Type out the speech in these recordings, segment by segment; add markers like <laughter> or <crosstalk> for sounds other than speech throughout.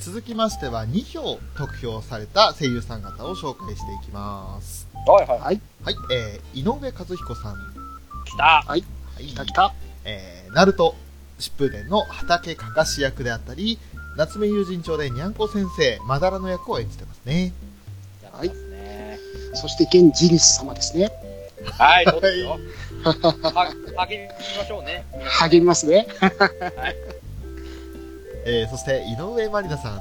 続きましては2票得票された声優さん方を紹介していきます。はいはい。はい。はい、えー、井上和彦さん。来た。はい。来た来た。えー、ナルト、疾風伝の畑かかし役であったり、夏目友人帳でにゃんこ先生、まだらの役を演じてますね。やってますね。そして、現ジニス様ですね。はい、そうですよ。は、励みましょうね。励みますね。えー、そして井上まりなさん。は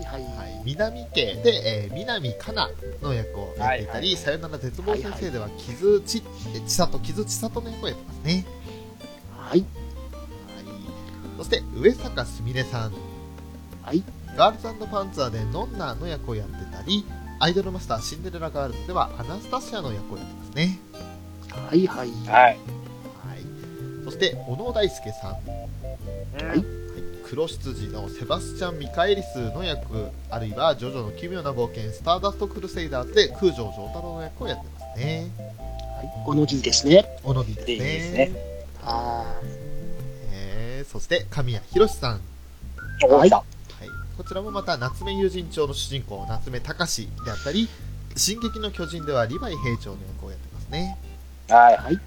いはい。はい、南家で、えー、南かなの役をやっていたり、さよなら絶望先生では、傷ち、えちさと、傷ちさとの役をやってますね。はい。はい。そして、上坂すみれさん。はい。ガールズパンツァーでノンナの役をやってたり、アイドルマスターシンデレラガールズではアナスタシアの役をやってますね。はいはい。はい。はい。そして、小野大輔さんはい黒羊のセバスチャン・ミカエリスの役、あるいはジョジョの奇妙な冒険、スターダスト・クルセイダーズで空城城太郎の役をやってますね。はい。おのじですね。小野木ですね。いいですねあえーそして、神谷博さん。おー、来た。はい、こちらもまた夏目友人帳の主人公夏目隆であったり「進撃の巨人」ではリヴァイ兵長の役をやってますねはい。あ。はい。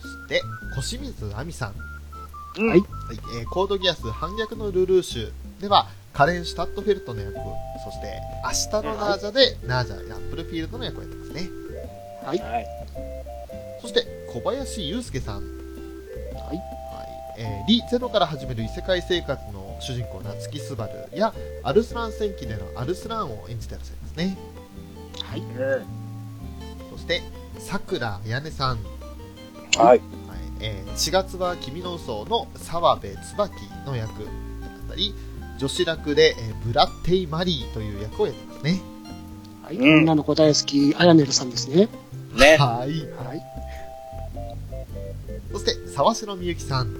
そして小清水亜美さん、うんはいはいえーコードギアス反逆のルルーシュではカレン・シュタットフェルトの役そして明日のナージャで、ナージャアップルフィールドの役をやってますねはい。はい。そして小林祐介さん、はい。はいえーリ・ゼロから始める異世界生活の主人公夏木スバルやアルスラン戦記でのアルスランを演じてらっしゃいますねはい。うん。そして、さくらあやねさん。はい。はいえー4月は君の嘘の澤部椿の役だったり、女子楽で、えーブラッテイ・マリーという役をやってますね。はい。うん女の子大好き、あやねるさんですね。ね。はい。はい。そして、沢城みゆきさん。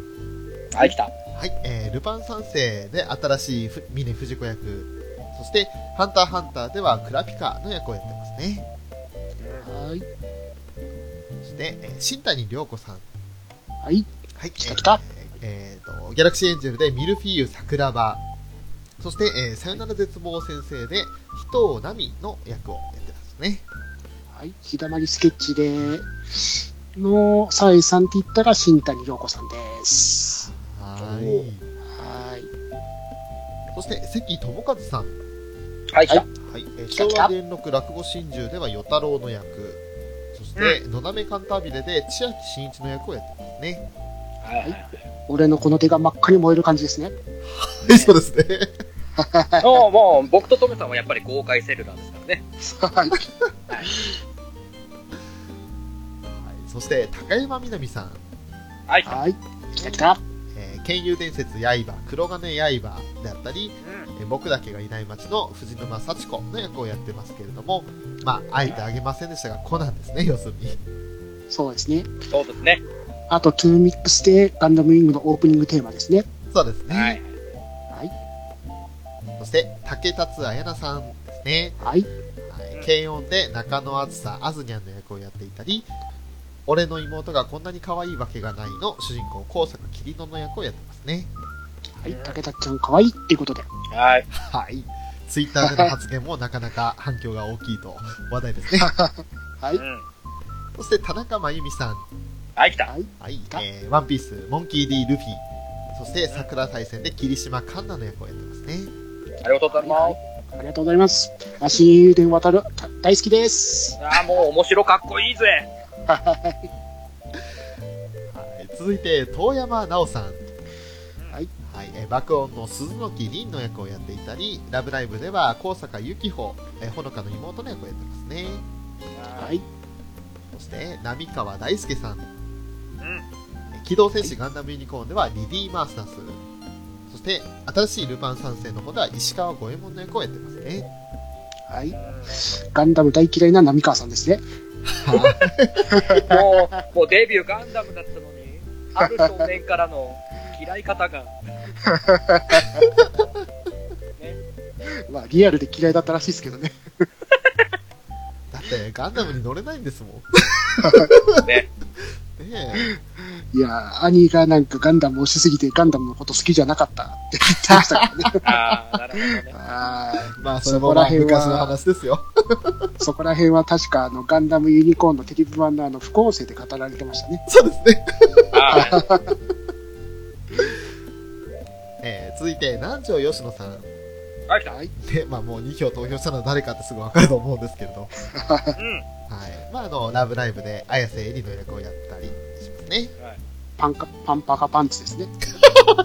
はい、来た。はい、えールパン三世で新しいふ峰不二子役。そして、ハンターハンターではクラピカの役をやってますね。はい。そして、えー新谷涼子さん。はい。はい、来た来たえーえーと、ギャラクシーエンジェルでミルフィーユ桜庭。そして、えーさよなら絶望先生で、人奈美の役をやってますね。はい。ひだまりスケッチで、の、サイさんって言ったら、新谷涼子さんです。はい。はい。そして、関智和さん。はい、来た。はい。えー昭和元禄落語真珠では与太郎の役。そして、のだめカンタービレで千秋真一の役をやってますね。はいはい。俺のこの手が真っ赤に燃える感じですね。はい、そうですね。<laughs> もう、もう、僕とトメさんはやっぱり豪快セルラーですからね。はい。はい。そして、高山みなみさん。はい。はい。来た来た。えー、剣友伝説刃、黒金刃であったり、うん。えー僕だけがいない町の藤沼幸子の役をやってますけれども、まあ、あえてあげませんでしたが、コナンですね、要するに。そうですね。そうですね。あと、トゥーミックスでガンダムウィングのオープニングテーマですね。そうですね。はい。はい。そして、竹達彩菜さんですね。はい。はい、軽音で中野あずさ、あずにゃんの役をやっていたり、俺の妹がこんなに可愛いわけがないの主人公、高坂桐野の役をやってますね。はい。竹田ちゃん可愛いっていうことで。はい。はい。ツイッターでの発言もなかなか反響が大きいと話題ですね。<laughs> はい。うん。そして、田中真由美さん。はい、来た。はい。はい、えー、ワンピース、モンキー D・ ルフィ、そして桜大戦で霧島環奈の役をやってますね。ありがとうございまはいありがとうございます。足油田渡る、た大好きです。す。ああ、もう面白かっこいいぜ。はい。はい、続いて、遠山奈緒さん。はい。はい、えー爆音の鈴木凛の役をやっていたり、ラブライブでは高坂由紀穂、えーほのかの妹の役をやってますね。はい。そして、浪川大輔さん。うん。えー機動戦士ガンダムユニコーンではリディ・マースナス。そして、新しいルパン三世の方では石川五右衛門の役をやってますね。はい。ガンダム大嫌いな浪川さんですね。<laughs> もう、もうデビューガンダムだったのに、ある少年からの嫌い方が。<laughs> まあ、リアルで嫌いだったらしいですけどね。<laughs> だって、ガンダムに乗れないんですもん。<laughs> ね。ねいやー、兄がなんかガンダムをしすぎてガンダムのこと好きじゃなかったっって言ってましたからね。ああ、なるほどね。あ、それもまあそこら辺は昔の話ですよ。い。そこら辺は確かあの、ガンダムユニコーンのテレビ版のあの、副音声で語られてましたね。そうですね。えー、続いて、南條吉野さん。はい、来た。はい。で、まあもう2票投票したのは誰かってすぐわかると思うんですけれど。うん。はい。まああの、ラブライブで綾瀬絵里の役をやったりしますね。はい。パンカ、パンパカパンツですね。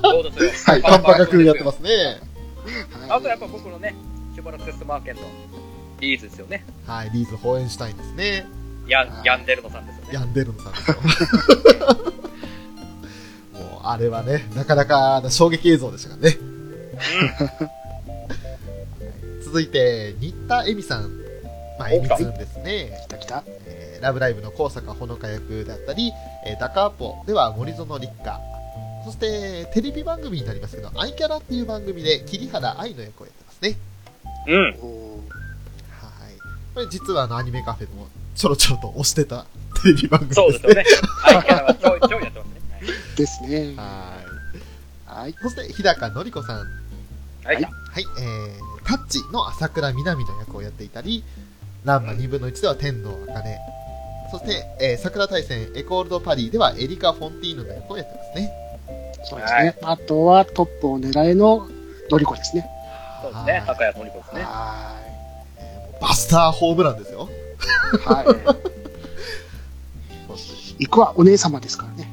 そうですよ。はいパンパカ君やってますね。はい。あとやっぱ僕のね、しばらくテストマーケット、リーズですよね。はい。リーズ・ホーエンシュタインですね。ヤン、ヤンデルノさんですよね。ヤンデルノさんですよ。あれはね、なかなかな衝撃映像でしたからね。続いて、新田恵美さん。まあ、恵美つんですね。来た来た。えーラブライブの高坂ほのか役であったり、えーダカーポでは森園立花。そして、テレビ番組になりますけど、アイキャラっていう番組で桐原愛の役をやってますね。うん。はい。これ実はあのアニメカフェでもちょろちょろと押してたテレビ番組ですね。そうですよね。アイキャラはちょいちょいやってま。ですね。はい。はい。そして、日高のり子さん。はい。はい、えー、タッチの朝倉みなみの役をやっていたり、ランマ2分の1では天童茜。そして、えー、桜大戦エコールドパリではエリカ・フォンティーヌの役をやってますね。そうですね。あとはトップを狙いのノリコですね。そうですね。はい高谷のり子ですね。はえーもうバスターホームランですよ。い。<laughs> はい。行くはお姉様ですからね。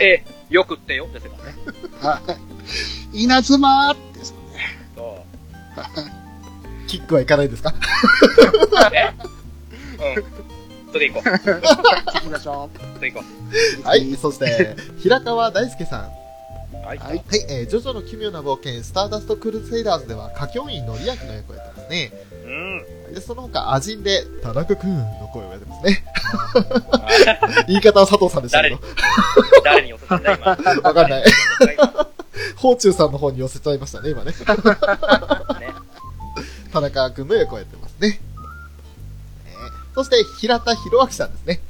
えー、よくってよですからね。はい。稲妻ですもんね。そう。キックはいかないですか？<laughs> え？うん。それ行こう。行きましょそれ行こう。はい、そして、平川大輔さん。う。はい。はい。はい、えー、ジョジョの奇妙な冒険、スターダストクルセイダーズでは、歌教員のりやきの役をやってますね。うん。で、その他、アジンで、田中くんの声をやってますね。<laughs> 言い方は佐藤さんでしたけど。誰に寄せたんだ、今？<laughs> わかんない。宝中さんの方に寄せちゃいましたね、今ね。ね。田中くんの役をやってますね。えーそして、平田博明さんですね。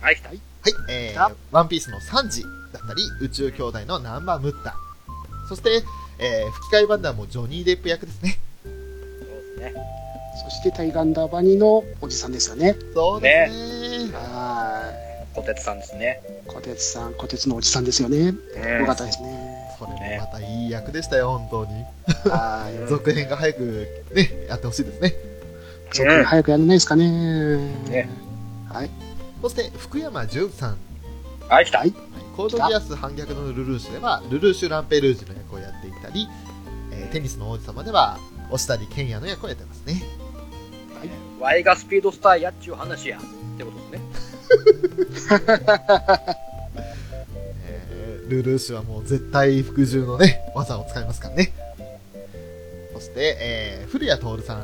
はい、来た。はい、えあー、ワンピースのサンジだったり、宇宙兄弟のナンバームッタ。そして、えー、吹き替え版ではもうジョニー・デップ役ですね。そうですね。そしてタイガンダーバニのおじさんですよね。そうですね。は小鉄さんですね。い。小鉄さん、小鉄のおじさんですよね。うんよかったですね。それもまたいい役でしたよ、本当に。はい。<laughs> 続編が早くね、やってほしいですね。続編早くやらないですかね。ねはい。そして、福山潤さん。はい、来た。はいコードギアス反逆のルルーシュでは、ルルーシュ・ランペルージュの役をやっていたり、えーテニスの王子様では、押谷健也の役をやってますね。ワイがスピードスターやっちゅう話や。ってことですね。<laughs> えールルーシュはもう絶対服従のね、技を使いますからね。そして、えー古谷徹さん。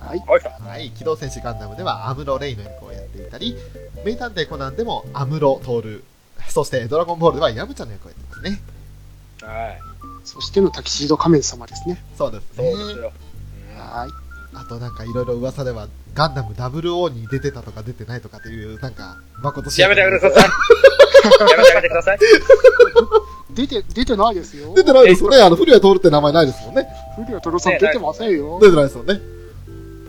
はい。はい、機動戦士ガンダムではアムロ・レイの役をやっていたり、名探偵コナンでもアムロ・トール、そしてドラゴンボールではヤムチャの役をやってますね。はい。そしてのタキシード仮面様ですね。そうですそうですね。よ。はい。あとなんかいろいろ噂では、ガンダム WO に出てたとか出てないとかっていう、なんか、誠しやめてください。<laughs> やめてください。出て、出てないですよ。出てないですよね。あの、古谷徹って名前ないですもんね。古谷トロさん出てませんよ。出てないですよね。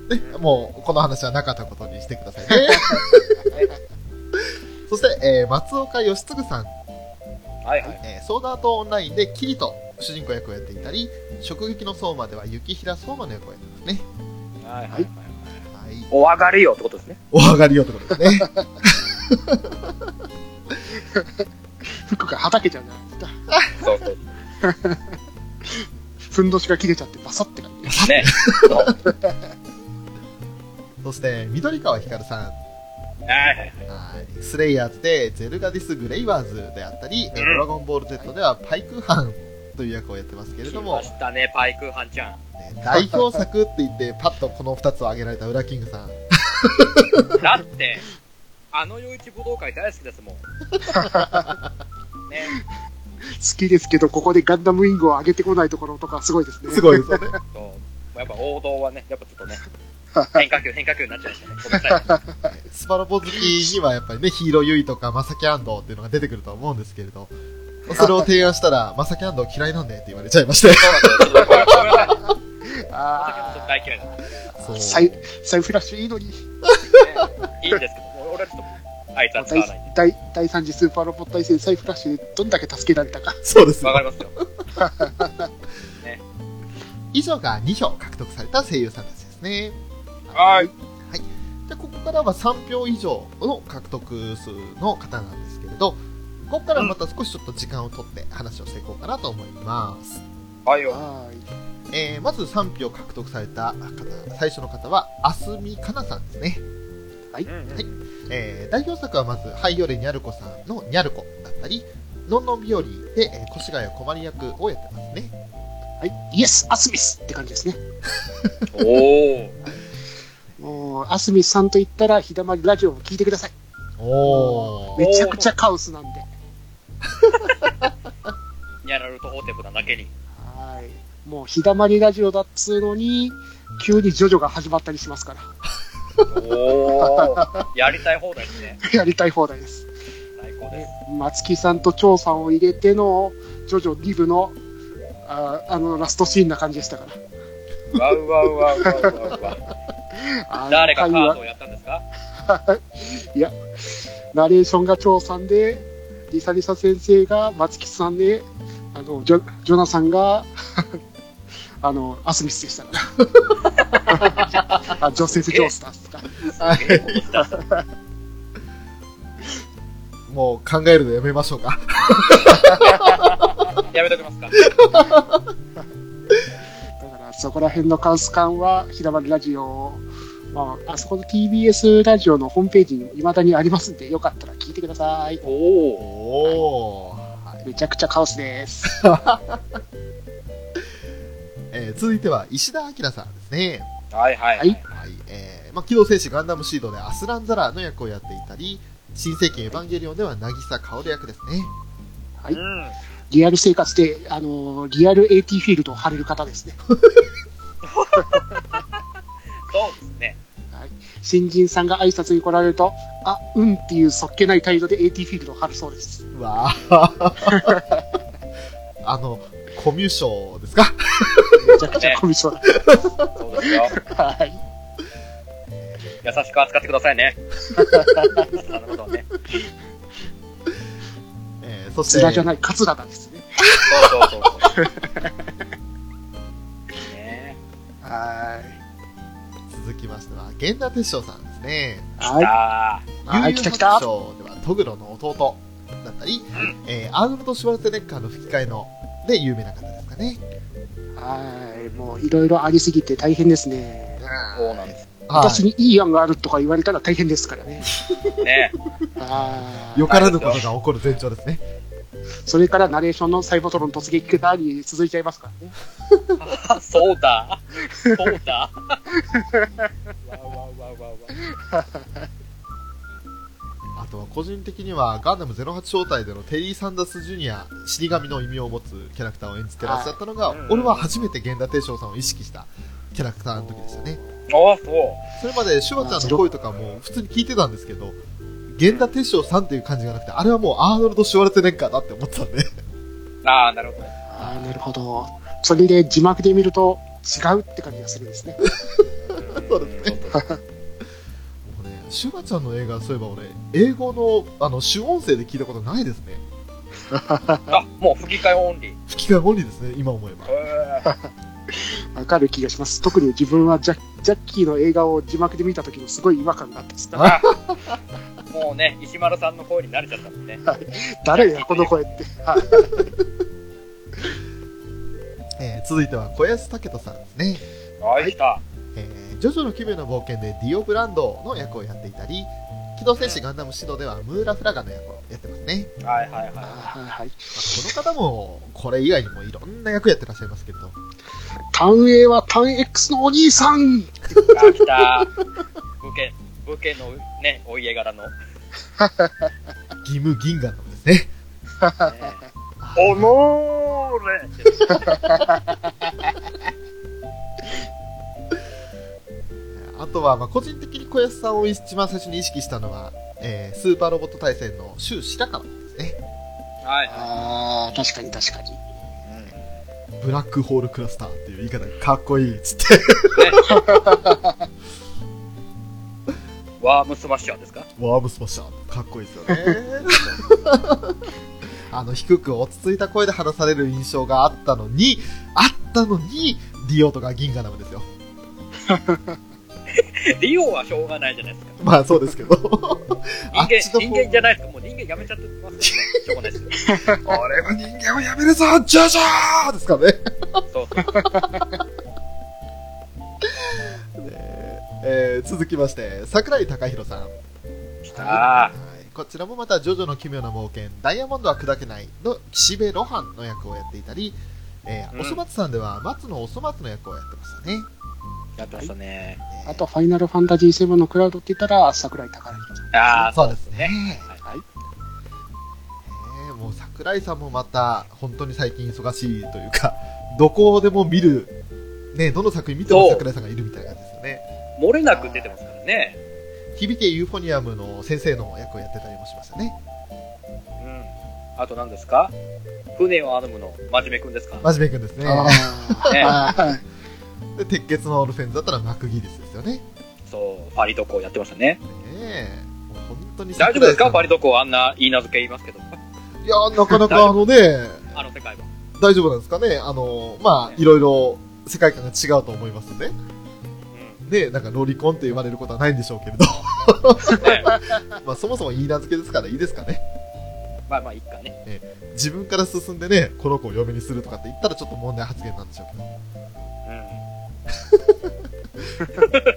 ね、もう、この話はなかったことにしてくださいね。<laughs> そして、えー松岡義嗣さん、はいはい。えーソードアートオンラインでキリト主人公役をやっていたり、直撃の相馬では雪平相馬の役をやってますね。はいはいはい。はい。お上がりよってことですね。お上がりよってことですね。<laughs> 服がはたけちゃうじゃないですか。そうそう。ふんどしが切れちゃってバサって感じ。ね。そして、緑川光さん。はいはいはい。はい。スレイヤーズでゼルガディス・グレイワーズであったり、えードラゴンボール Z ではパイクーハンという役をやってますけれども来ま、したね、パイクーハンちゃん。ね代表作って言って、パッとこの2つを挙げられたウラキングさん。<laughs> だって、あの夜市武道会大好きですもん。ね。好きですけど、ここでガンダムウィングを上げてこないところとかすごいですね。すごいですよね。<laughs> そう。やっぱ王道はね、やっぱちょっとね、変化球、変化球になっちゃいましたね。スパロボ好きにはやっぱりね、ヒーローユイとかマサキアンドっていうのが出てくると思うんですけれど、<laughs> それを提案したら、まさきゃんど嫌いなんでって言われちゃいまして。そうなんですよ。ごめんなさい。お酒もちょっとあ大嫌いなんで。そうあ、サイ、サイフラッシュいいのに。ねいいんですけど、俺はちょっと、あいつは使わないんで。<laughs> 第第3次スーパーロボット対戦サイフラッシュでどんだけ助けられたか。<laughs> そうですわかりますよ。以上が2票獲得された声優さんたちですね。はい。じゃあ、ここからは3票以上の獲得数の方なんですけれど、ここからまた少しちょっと時間を取って話をしていこうかなと思います。はいよ。はい。えー、まず3票獲得された方、最初の方は、あすみかなさんですね。うんはいえー、代表作はまず、ハイヨレニャルコさんのニャルコだったり、のんのん日和で、えー、越谷小まり役をやってますね。はい。イエス、アスミスって感じですね。<laughs> おー。<laughs> もう、アスミスさんと言ったら、ひだまりラジオを聞いてください。おー。めちゃくちゃカオスなんで。ニャラルトホーテプなだけに。はい。もう、ひだまりラジオだっつうのに、急にジョジョが始まったりしますから。おー。やりたい放題ですね。<laughs> やりたい放題です。最高です。松木さんと張さんを入れての、ジョジョ2部の、ああの、ラストシーンな感じでしたから。わうわうわうわうわうわ。<laughs> 誰がカードをやったんですか？<laughs> いや、ナレーションが張さんで、リサリサ先生が松木さんで、あの、ジョジョナさんが、<laughs> あの、アスミスでしたから。<laughs> あ、ジョセフ・ジョースターとした。もう考えるのやめましょうか。<laughs> やめときますか。だから、そこら辺のカウス感は、ひだまりラジオ、まあ、あそこの TBS ラジオのホームページに未だにありますんで、よかったら聞いてください。おー。おー。はいめちゃくちゃカオスです。<laughs> えー続いては石田明さんですね。はいはい。はいはい。えー、まあ、機動戦士ガンダムシードでアスランザラーの役をやっていたり、新世紀エヴァンゲリオンでは渚薫役ですね。はいうん。リアル生活で、あの、リアル AT フィールドを貼れる方ですね。<laughs> そうですね。新人さんが挨拶に来られると、あ、うんっていうそっけない態度で AT フィールドを貼るそうです。うわー <laughs> あの、コミュ障ですか？めちゃくちゃコミュ障だ。そうですよ。はい。優しく扱ってくださいね。なるほどね。えー、そして、つらじゃない、カツラだですね。そうそうそうそう。<laughs> ねは続きましては、源田鉄章さんですね。い。はい。あはい、来た来た。章ではトグロの弟だったり、えー、アーノルド・シュワルツェネッカーの吹き替えので有名な方ですかね。はい。もういろいろありすぎて大変ですね。あ、そうなんです。私にいい案があるとか言われたら大変ですからね。ねはい。よからぬことが起こる前兆ですね。それからナレーションのサイボトロン突撃型に続いちゃいますからね。あ、<laughs> そうだ。そうだ。わわわわわ。あとは個人的にはガンダム08招待でのテリー・サンダース・ジュニア死神の意味を持つキャラクターを演じてらっしゃったのが、はい俺は初めて源田鉄章さんを意識したキャラクターの時でしたね。あ、そう。それまでシュワちゃんの声とかも普通に聞いてたんですけど、源田鉄章さんっていう感じがなくて、あれはもうアーノルド・シュワルツェネッカーだって思ってたんで。ああ、なるほどね。ああ、なるほど。それで字幕で見ると違うって感じがするんですね。<laughs> そうですねもうね、シュワちゃんの映画、そういえば俺、英語のあの主音声で聞いたことないですね。<laughs> あ、もう吹き替えオンリー。吹き替えオンリーですね、今思えば。へ <laughs> わかる気がします。特に自分はジャジャッキーの映画を字幕で見た時のすごい違和感があったんですもうね、石丸さんの声に慣れちゃったもんね。誰や、この声って。はいえー続いては小安武人さんですね。はい、来た。えージョジョの奇妙な冒険でディオ・ブランドの役をやっていたり、機動戦士ガンダムシドではムーラ・フラガの役をやってますね。はいはいあははいこの方も、これ以外にもいろんな役やってらっしゃいますけれど、タン A はタン X のお兄さんい。あ、来た。武家、武家のね、お家柄の。ね <laughs> ギム・ギンガンダムですね。おのーれあとは、まあ、個人的に小安さんを一番最初に意識したのは、えースーパーロボット対戦のシュウ白川ですね。はいはああ、確かに確かに。い。うんブラックホールクラスターっていう言い方がかっこいいっつって。ワームスマッシャーですか？ワームスマッシャー。かっこいいですよね。<laughs> あの、低く落ち着いた声で話される印象があったのに、あったのに、ディオとかギンガナムですよ。リオはしょうがないじゃないですか。まあそうですけど。人間、人間じゃないですか。もう人間やめちゃってますよね。しょうがないですよ。俺は人間をやめるぞジャジャーですからね。そうそう。<laughs> ねえー続きまして、桜井貴弘さん。あはいこちらもまた、ジョジョの奇妙な冒険、ダイヤモンドは砕けないの岸辺露伴の役をやっていたり、えーうんおそ松さんでは松のおそ松の役をやってましたね。やってましたね。えーあと、ファイナルファンタジー7のクラウドって言ったら、桜井高弘さん。ああ、そうですね。はい。えーもう桜井さんもまた、本当に最近忙しいというか、<laughs> どこでも見る、ね、どの作品見てもそう桜井さんがいるみたいな感じですよね。漏れなく出てますからね。響けユーフォニアムの先生の役をやってたりもしましたね。うん。あと何ですか？船を編むの、真面目くんですか？真面目くんですね。あねあ、はい。で鉄血のオルフェンズだったらマクギリスですよね。ねそう、パリドコやってましたね。え。もう本当に大丈夫ですか？パリドコあんな言い名付け言いますけど。いや、なかなかあのね、あの世界は。大丈夫なんですかね。あの、まあ、いろいろ世界観が違うと思いますね。うで、なんかロリコンって言われることはないんでしょうけれど。ん。ね <laughs> まあ、そもそも言い名付けですからいいですかね。まあまあ、いいかね。自分から進んでね、この子を嫁にするとかって言ったらちょっと問題発言なんでしょうけど。う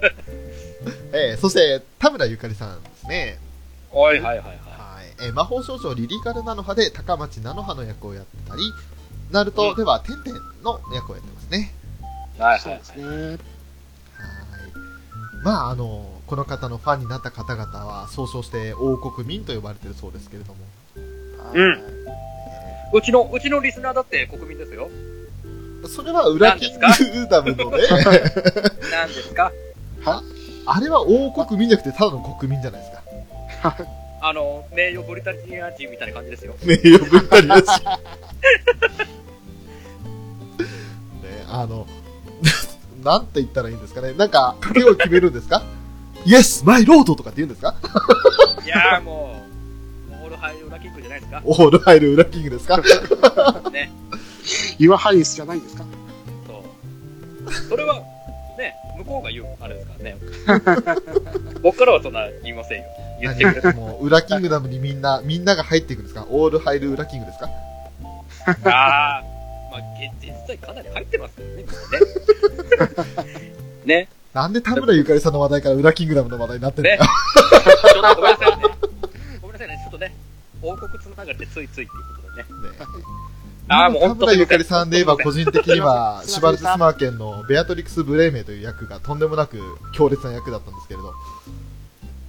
ん。<laughs> えー、そして、田村ゆかりさんですね。はいはいはいははい。えー魔法少女リリカルナノハで高町菜の葉の役をやってたり、ナルトではテンテンの役をやってますね。い。はいはいそうですね。はい。まあ、あの、この方のファンになった方々は、総称して王国民と呼ばれてるそうですけれども。うんはいうちの、うちのリスナーだって国民ですよ。それは裏キングダムのね、何ですか？<laughs> あれは王国民じゃなくてただの国民じゃないですか。<laughs> あの、名誉ブリタニア人みたいな感じですよ。<laughs> 名誉ぶったりだし。ね、あの、なんて言ったらいいんですかね。なんか、賭けを決めるんですか？イエスマイロードとかって言うんですか？いやーもう、オールハイ裏キングじゃないですか？オールハイル裏キングですか？ね。ユアハリンスじゃないんですか？そう。それは、ね、向こうが言う、あれですからね。<laughs> 僕からはそんな言いませんよ。言ってくれ何？もう、裏キングダムにみんな、みんなが入っていくんですか？オールハイル裏キングですか？ああ、まあ、げ実際かなり入ってますけどね、ね。<laughs> ね。なんで田村ゆかりさんの話題から裏キングダムの話題になってんだねよ。。ちょっとごめんなさいね。ごめんなさいね、ちょっとね、王国つながりでついついっていうことでね。ねああ、もう田村ゆかりさんで言えば個人的には、シュバルツスマー県のベアトリクス・ブレーメイという役がとんでもなく強烈な役だったんですけれど、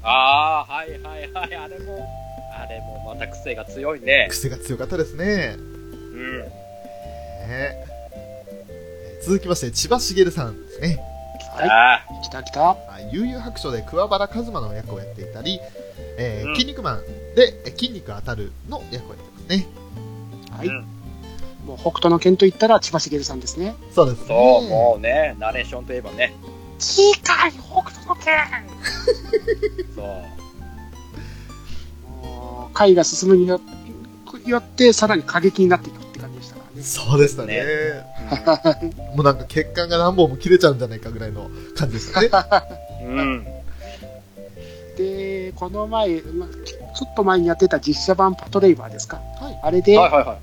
ああ、はいはいはい、あれも、あれもまた癖が強いね。癖が強かったですね。うん。続きまして、千葉茂さんですね。来た来た。はい悠々白書で桑原一馬の役をやっていたり、えーうん筋肉マンでえ筋肉当たるの役をやってますね。はい。うんもう北斗の剣と言ったら千葉茂さんですね。そうですね。そう、もうね、ナレーションといえばね、次回北斗の剣 <laughs> そう。もう回が進むによよってさらに過激になっていくしたからね。そうでしたね。もうなんか血管が何本も切れちゃうんじゃないかぐらいの感じでしたね。うん。で、この前、まちょっと前にやってた実写版パトレイバーですか？はいあれで、はいはいはい。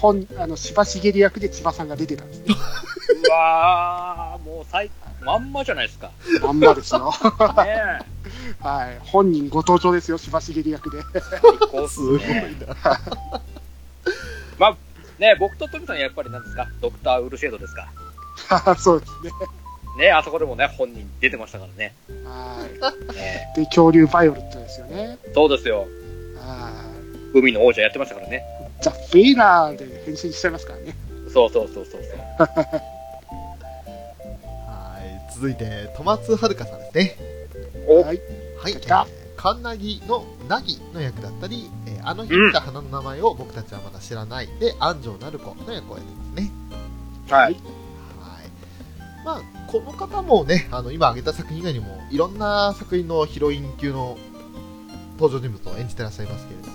本、あの、柴茂役で千葉さんが出てたんですね。うわー、もう最、まんまじゃないですか。まんまですよ。ねはい。本人ご登場ですよ、柴茂役で。すすごいね。な。ね僕と富さんやっぱり何ですか？ドクターウルシェードですか？<laughs> そうですね。ねあそこでもね、本人出てましたからね。はねい。で、恐竜バイオレットですよね。そうですよ。はい。海の王者やってましたからね。ザ・フェイラーで変身しちゃいますからね。そうそうそうそうそう。はい。続いて、戸松遥さんですね。おはい。はい。カンナギのナギの役だったり、えーあの日見た花の名前を僕たちはまだ知らない。で、安城なる子の役をやってますね。はい。はい。まあ、この方もね、あの、今挙げた作品以外にも、いろんな作品のヒロイン級の登場人物を演じてらっしゃいますけれども。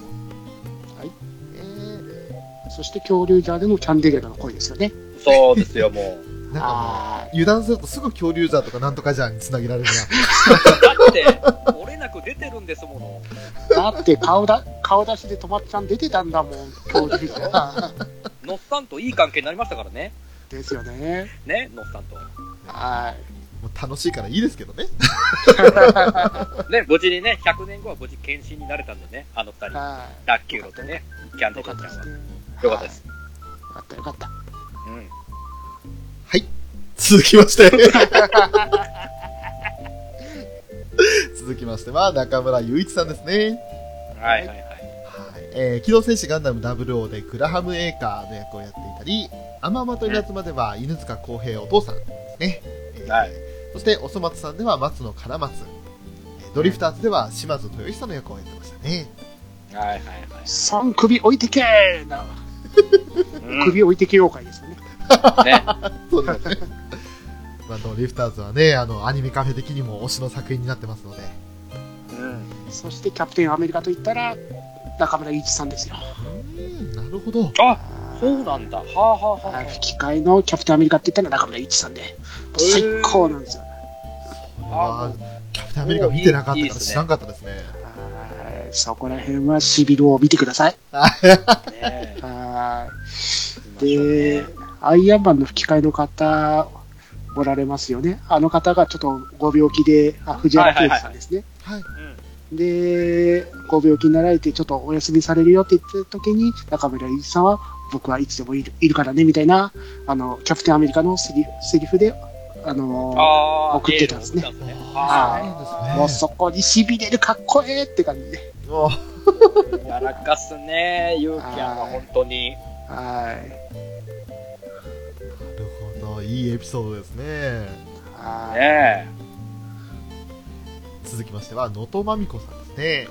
はい。えそして恐竜ジャーでのキャンデレラの声ですよね。そうですよ、もう。<laughs> ー、なんかもう、あ油断するとすぐ恐竜ジャーとかなんとかジャーにつなげられるな。だって、折れなく出てるんですもの。ーだって顔だ、顔出しでとまっちゃん出てたんだもん、恐竜ジャー。ノッさんといい関係になりましたからね。ですよね。ね、ノッさんと。はもう楽しいからいいですけどね。<laughs> ね、無事にね、100年後は無事検診になれたんでね、あの二い。人。はラッキューロとね、キャンい。デルちゃんはよかったです。ね。よかったです。よかった、よかった。うん。はい。続きまして。<laughs> 続きましては、中村雄一さんですね。はいはいはい。はい。えー、機動戦士ガンダム00でグラハム・エーカーの役をやっていたり、アママと稲妻では犬塚康平お父さんですね。えーはいそして、おそ松さんでは松野金松。えードリフターズでは島津豊久の役をやってましたね。はいはいはい。3首置いてけーな。う <laughs> ん首置いてけ妖怪ですよね。ね。<laughs> そうですね。まあ、ドリフターズはね、あの、アニメカフェ的にも推しの作品になってますので。うん。そしてキャプテンアメリカといったら、中村雄一さんですよ。うーん、なるほど。あ、そうなんだ。はあはあはあ吹き替えのキャプテンアメリカって言ったら中村雄一さんで、最高なんですよ。あキャプテンアメリカ見てなかったから知らんかったですね。はいそこら辺はシビルを見てください。はいで、アイアンマンの吹き替えの方、おられますよね。あの方がちょっとご病気で、あ藤原啓治さんですね。はい。うん。で、ご病気になられて、ちょっとお休みされるよって言ってる時に、中村祐一さんは、僕はいつでもいるいるからね、みたいな、あの、キャプテンアメリカのセリセリフで、あのああ、送ってたんですねすねはいもう。そこに痺れるかっこええって感じで。もやらかすね、ゆうきやんは本当に。はい。ど。いいエピソードですね。はい。ね続きましては、能登まみこさんですね。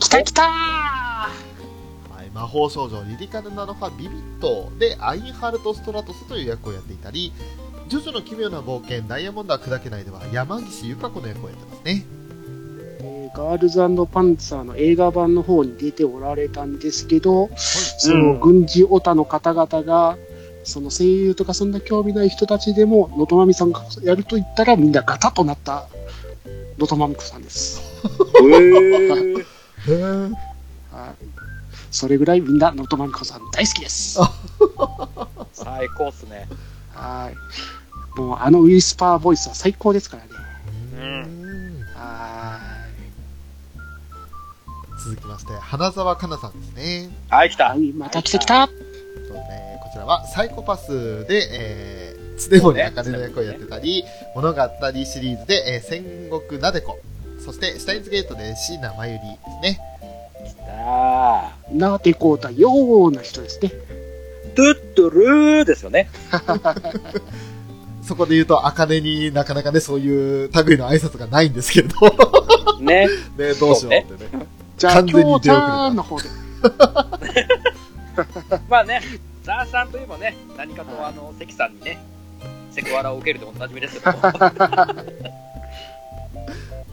来た来たーはい、魔法少女リリカルナノファビビットでアインハルト・ストラトスという役をやっていたり、ジョジョの奇妙な冒険ダイヤモンドは砕けないでは山岸由香子の役をやってますね。えーガールズパンツァーの映画版の方に出ておられたんですけど、その軍事オタの方々が、その声優とかそんな興味ない人たちでも、のとまみさんがやると言ったらみんなガタッとなった、のとまみこさんです。え。ー。はい。それぐらいみんなのとまみこさん大好きです。最高っすね。はい。もうあのウィスパーボイスは最高ですからね。うーんは続きまして、花澤香菜さんですね。はい、来た。い。また来た来たこちらはサイコパスで、えー、常森茜の役をやってたり、物語シリーズで、えー戦国なでこ、そして、シュタインズゲートで椎名真由里ですね。来たなでこうたような人ですね。トゥットゥルーですよね。<laughs> そこで言うと、茜になかなかね、そういう類の挨拶がないんですけれど、ね。<laughs> ね、どうしようってね。じゃあ、完全に今日ち出遅れたゃんの方で。<laughs> まあね、ザーさんといえばね、何かとあの、関さんにね、セクハラを受けるでおなじみですけど、<laughs>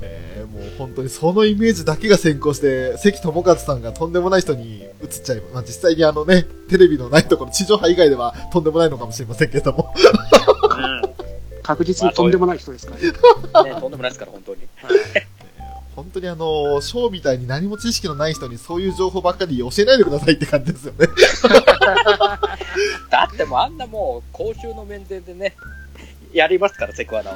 えーもう本当にそのイメージだけが先行して、関智和さんがとんでもない人に映っちゃいます。まあ、実際にあのね、テレビのないところ、地上波以外ではとんでもないのかもしれませんけれども。確実にとんでもない人ですからね。うん。ね、とんでもないですから、本当に。本当にあの、ショーみたいに何も知識のない人にそういう情報ばっかり教えないでくださいって感じですよね。だってもうあんなもう、公衆の面前でね、やりますから、セクハラを。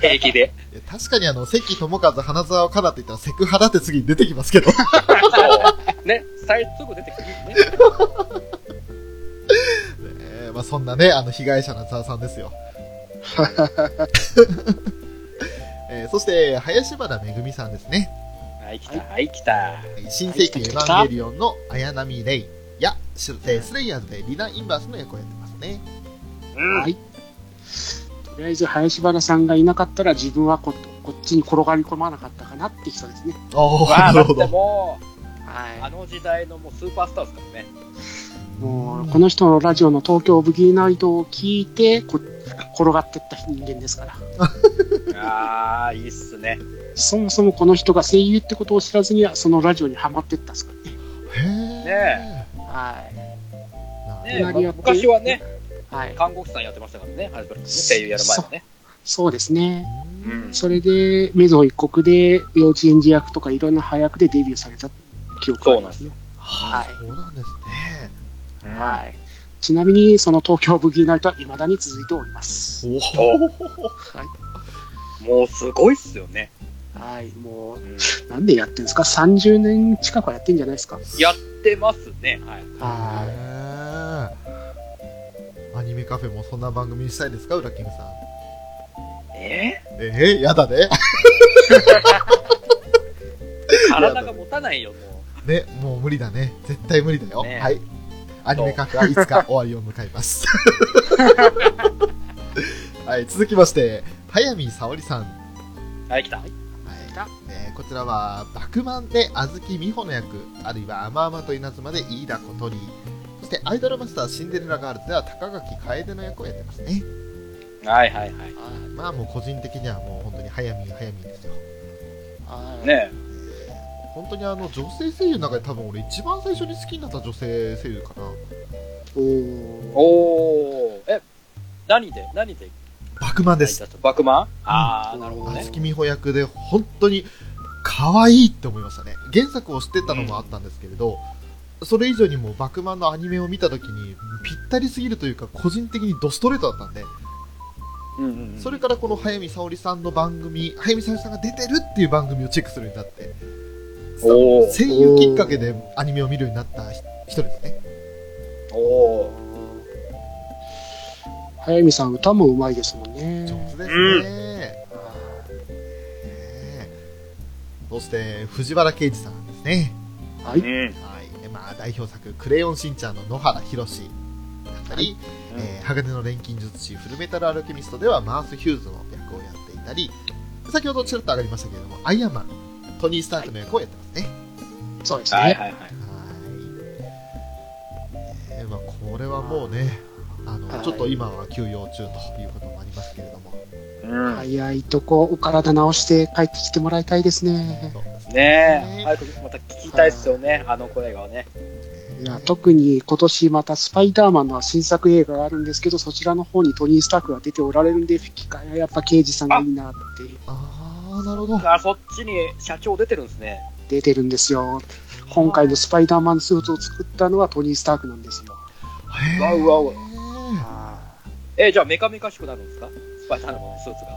平気で。確かにあの、関智和、花沢香菜って言ったらセクハラって次に出てきますけど。そう。ね、最すぐ出てくるね。<laughs> えーまあそんなね、あの、被害者のザーさんですよ。<laughs> えーそして、林原めぐみさんですね。はい、来た、はい、来た。新世紀エヴァンゲリオンの綾波レイや、スレイヤーズでリナ・インバースの役をやってますね。うん。はい。とりあえず、林原さんがいなかったら自分はここっちに転がり込まなかったかなって人ですね。ああ、なるほど。もう、はあの時代のもうスーパースターですからね。い。もう、この人のラジオの東京ブギーナイトを聞いて、こ転がってった人間ですから。<laughs> ああ、いいっすね。そもそもこの人が声優ってことを知らずには、そのラジオにハマってったんですからね。へえ。ねはい。ね昔はね、はい。看護師さんやってましたからね、ね声優やる前はね。そうですね。うんそれで、メゾン一国で幼稚園児役とかいろんな早役でデビューされた記憶がありますね。はい、はいそうなんですね。はい。ちなみに、その東京ブギーナイトは未だに続いております。おおはい。もうすごいっすよね。はい。もうんう、なんでやってんですか ?30 年近くはやってんじゃないですか？やってますね。はい。はアニメカフェもそんな番組にしたいですか、ウラキングさん。え？えー、やだね。ー <laughs> 体が持たないよ、もね、もう無理だね。絶対無理だよ。ねはい。アニメカフェはいつか終わりを迎えます。<laughs> はい、続きまして、早見沙織さん。う。はい、来た。はいえーこちらは、バクマンであずきみほの役、あるいは、あまあまと稲妻で飯田小鳥、そして、アイドルマスターシンデレラガールズでは、高垣楓の役をやってますね。はいはいはい。い。まあ、もう個人的にはもう本当に早見、早見ですよ。はい。ね本当にあの、女性声優の中で多分俺一番最初に好きになった女性声優かな。おーおー。え、何で？何で？バクマンです。バクマン？ああ、なるほどねあず。きみほ役で本当に可愛いって思いましたね。原作を知ってたのもあったんですけれど、それ以上にもバクマンのアニメを見た時にぴったりすぎるというか個人的にドストレートだったんで、うんうんうんそれからこの早見沙織さんの番組、早見沙織さんが出てるっていう番組をチェックするようになって、声優きっかけでアニメを見るようになった人ですね。おー。早見さん、歌もうまいですもんね。上手ですね。うんねえそして藤原啓治さんですね。はい。うん。はい、でまあ、代表作「クレヨンしんちゃん」の野原ひろしだったり、えー鋼の錬金術師フルメタルアルケミストではマース・ヒューズの役をやっていたり先ほどちらっと上がりましたけれどもアイアンマントニー・スタークの役をやってますねそうですね。はいはいはい。はい、えーまあ、これはもうねあの、はいちょっと今は休養中ということもありますけれどもうん。早いとこ、お体直して帰ってきてもらいたいですね。そうですねえ、早くまた聞きたいっすよね、あの声がね。いや特に今年またスパイダーマンの新作映画があるんですけど、そちらの方にトニー・スタークが出ておられるんで、吹き替えはやっぱ刑事さんがいいなってああなるほどあ、そっちに社長出てるんですね。出てるんですよ。今回のスパイダーマンスーツを作ったのはトニー・スタークなんですよ。わうわうあえ、じゃあメカメカしくなるんですか？スパイダーマンのスーツが。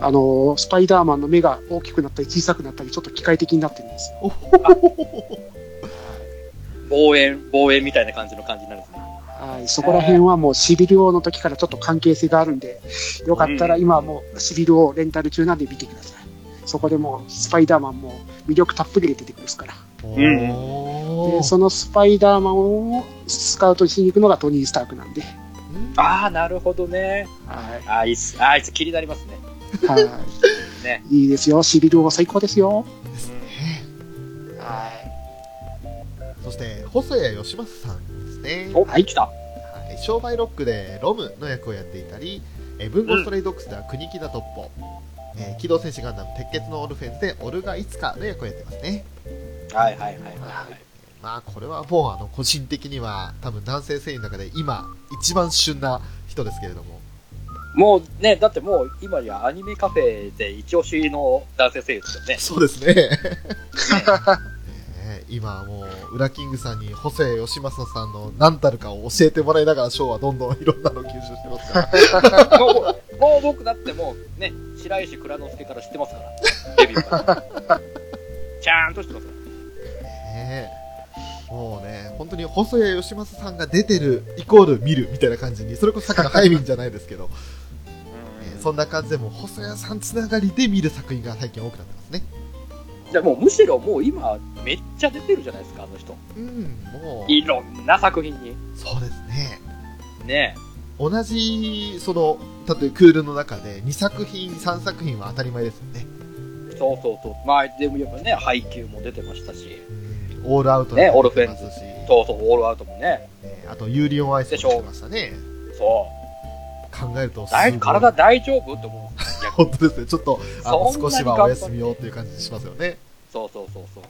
あのスパイダーマンの目が大きくなったり小さくなったり、ちょっと機械的になってるんですよ。望遠、望遠みたいな感じの感じになるんですね。はい、そこら辺はもうシビル王の時からちょっと関係性があるんで、よかったら今はもうシビル王レンタル中なんで見てください。そこでもうスパイダーマンも魅力たっぷりで出てくるですから。おで、ーそのスパイダーマンをスカウトしに行くのがトニー・スタークなんで。ああ、なるほどね。はいいっす。あーいつ気になりますね。い。はね。い。いいですよ。シビル王最高ですよ。ですねはそして細谷義正さんですねお、はい来た。はい商売ロックでロムの役をやっていたり、えー文豪ストレイドッグスでは国木田トッポ、えー機動戦士ガンダム鉄血のオルフェンズでオルガいつかの役をやってますねはいはいはいはい。まあこれはもうあの個人的には多分男性声優の中で今一番旬な人ですけれどももうね、だってもう今やアニメカフェで一押しの男性声優ですよね。そうですねね <laughs> 今はもうウラキングさんに細谷義正さんの何たるかを教えてもらいながらショーはどんどんいろんなのを吸収してますからもう、<laughs> もう僕だってもうね、白石蔵之介から知ってますから。デビューから。ちゃんと知ってますから。ねえもうね、本当に細谷義正さんが出てるイコール見るみたいな感じに、それこそさっきのハイミンじゃないですけど、えーそんな感じでもう細谷さんつながりで見る作品が最近多くなってますね。じゃあもうむしろもう今めっちゃ出てるじゃないですか、あの人。うん、もう、いろんな作品に。そうですね。ね同じ、その、例えばクールの中で2作品、3作品は当たり前ですよね。そうそうそう。まあでもやっぱね、配給も出てましたし。うんオールアウトねオールフ出ェンズてますし、そうそう、オールアウトもね。えーあとユーリオンアイスもしてましたね。そう。考えると体大丈夫？って思う。本当ですね。ちょっと、あの少しはお休みをっていう感じしますよね。そうそうそうそう。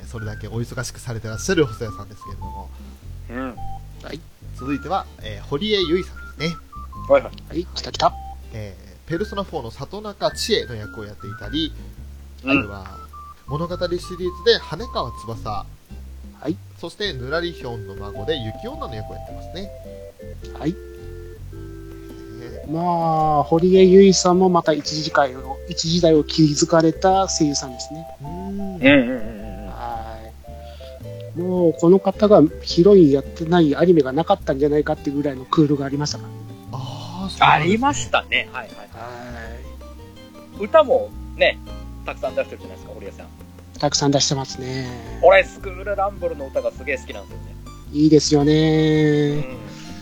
えーそれだけお忙しくされてらっしゃる細谷さんですけれども、うん。続いては、えー堀江由衣さんですね。はいはい。はい、来た来た。えーペルソナ4の里中千恵の役をやっていたり、あうんるいは物語シリーズで羽川翼、はい、そしてぬらりひょんの孫で雪女の役をやってますね。はい。えまあ、堀江由衣さんもまた一時代を、一時代を築かれた声優さんですね。ーうーん。はい。もう、この方がヒロインやってないアニメがなかったんじゃないかっていうぐらいのクールがありましたかあーそうなあんですねりましたね。はいはい。ら。はい。歌もね、たくさん出してるじゃないですか、堀江さん。たくさん出してますね。俺、スクールランブルの歌がすげえ好きなんですよね。いいですようね。ん。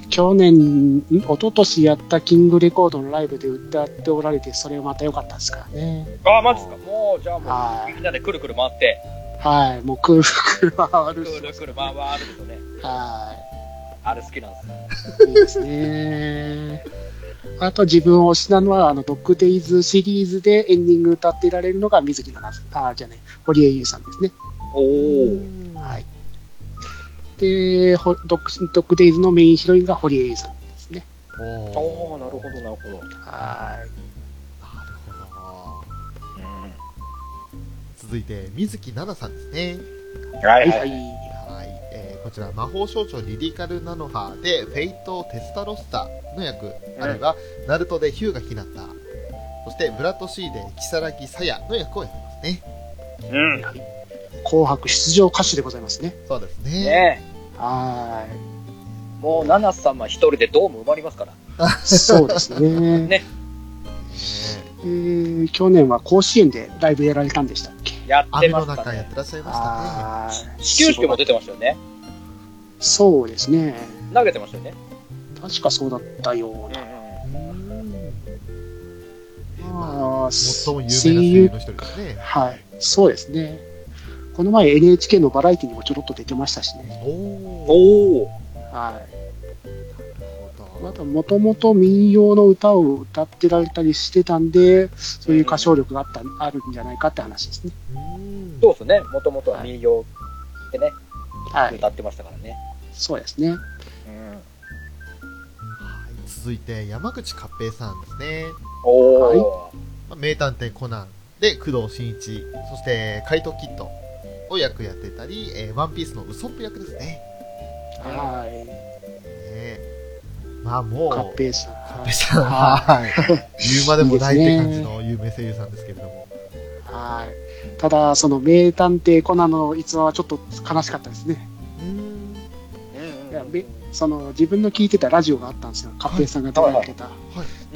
去年、ん？一昨年やったキングレコードのライブで歌っておられて、それはまた良かったですからね。あ、マジですか？もう、じゃあはいもう、みんなでくるくる回って、はい。もうクールクール回くるし。るくる回回るんですよね。はあれ好きなんですよ。い。いいですね。あと自分を推しなのは、あの、ドッグデイズシリーズでエンディング歌っていられるのが水木奈々さん、あ、じゃない、堀江優さんですね。おお。はい。で、ほドッグドッグデイズのメインヒロインが堀江優さんですね。おーおおなるほど、なるほど。はい。なるほど。続いて、水木奈々さんですね。ははいいは。はいい。はい、えーこちら魔法少女リリカルナノハでフェイト・テスタロスタの役、あるいはナルトでヒューガヒナタそしてブラッドシーでキサラギサヤの役をやってますねうん。紅白出場歌手でございますね。そうですねねはえ。もう、ナナ様一人でドーム埋まりますから。い。そうですね。<laughs> ねねえー去年は甲子園でライブやられたんでしたっけ？やって雨ましたねの中やって。らっしゃいましたね始球式も出てましたよね。そうですね。投げてましたよね。確かそうだったような。まあ、最も有名な声優の一人ですねはい。そうですね。この前 NHK のバラエティにもちょろっと出てましたしね。おお。はい。また、もともと民謡の歌を歌ってられたりしてたんで、そういう歌唱力があった、あるんじゃないかって話ですね。そうですね。もともとは民謡でね、はい。歌ってましたからね。そうですね。うん。はい続いて山口勝平さんですね、おお。まあ名探偵コナンで工藤新一そして怪盗キッドを役やってたり、えーワンピースのウソップ役ですねはい。ねまあもうカッペイさん。勝平さんはい言うまでもないって感じの有名声優さんですけれどもはい。ただ、その名探偵コナンの逸話はちょっと悲しかったですね。うーんその自分の聞いてたラジオがあったんですよ。カッペイさんが出られてた。はい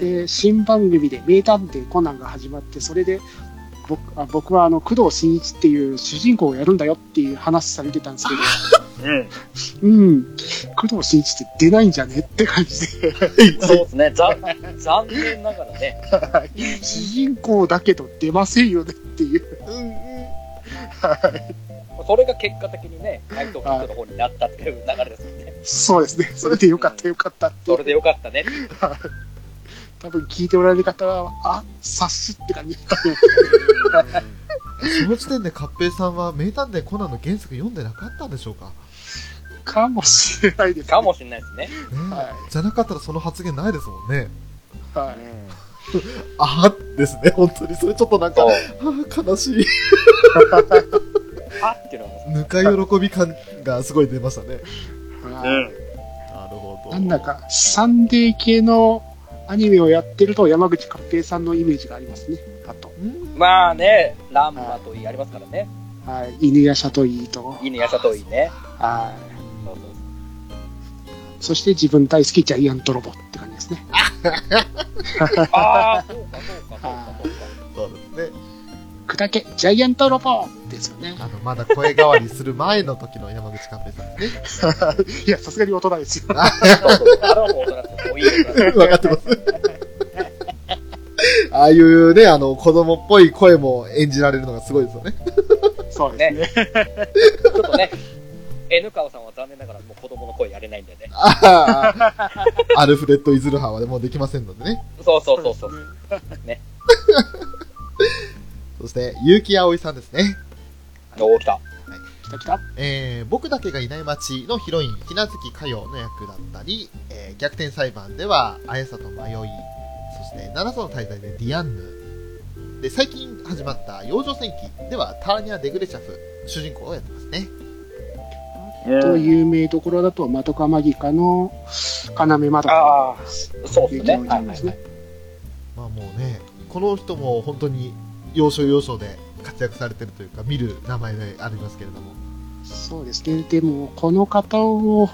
で、新番組で名探偵コナンが始まって、それで、僕あ僕はあの工藤新一っていう主人公をやるんだよっていう話されてたんですけうん。ど、<laughs> うん、工藤新一って出ないんじゃねって感じで、<laughs> そうですね。ざ残念ながらね。主人公だけど出ませんよねっていう。それが結果的にね、怪盗キッドの方になったっていう流れですもんね。そうですね。それでよかったよかったってそ。れでよかったね。多分聞いておられる方は、あ、察しって感じ。<laughs> <laughs> その時点で勝平さんは名探偵コナンの原作読んでなかったんでしょうか？かもしれないです、ね。かもしれないですね。ねはじゃなかったらその発言ないですもんねはい。あーですね本当にそれちょっとなんか悲しい <laughs> あっていうのが。ぬか喜び感がすごい出ましたねはいうん。なるほどなんだか、サンデー系のアニメをやってると山口勝平さんのイメージがありますね。あと、うんまあね、ランマといいありますからね。はい、犬やシャトイと、犬やさといいね。はそうそうい。そして自分大好きジャイアントロボって感じですね。ああ、そうか、そうか、そうか、そうか。そうですね砕け、ジャイアントロボですよね。あのまだ声変わりする前の時の山口勝平さんですね <laughs> いや、さすがに大人ですよ。<laughs> そうそうあれはもう大人。分 <laughs> かってます <laughs> ああいうねあの子供っぽい声も演じられるのがすごいですよねそ <laughs> そうですね。ちょっとね、N 川さんは残念ながらもう子供の声やれないんでね。アルフレッド・イズルハはもうできませんのでね。そうそうそうそう。<laughs> そして、結城葵さんですね。おー、来た。来た来た。えー僕だけがいない街のヒロイン、ひなずきかよの役だったり、えー逆転裁判では、あやさと迷い、そして、七つの大罪でディアンヌ、で、最近始まった幼女戦記では、ターニャ・デグレシャフ、主人公をやってますね。と、有名どころだと、まどかマギカの要まどか。ああ、そうですね。はいはいはいですね。まあもうね、この人も本当に要所要所で活躍されてるというか、見る名前でありますけれども。そうですね。でも、この方を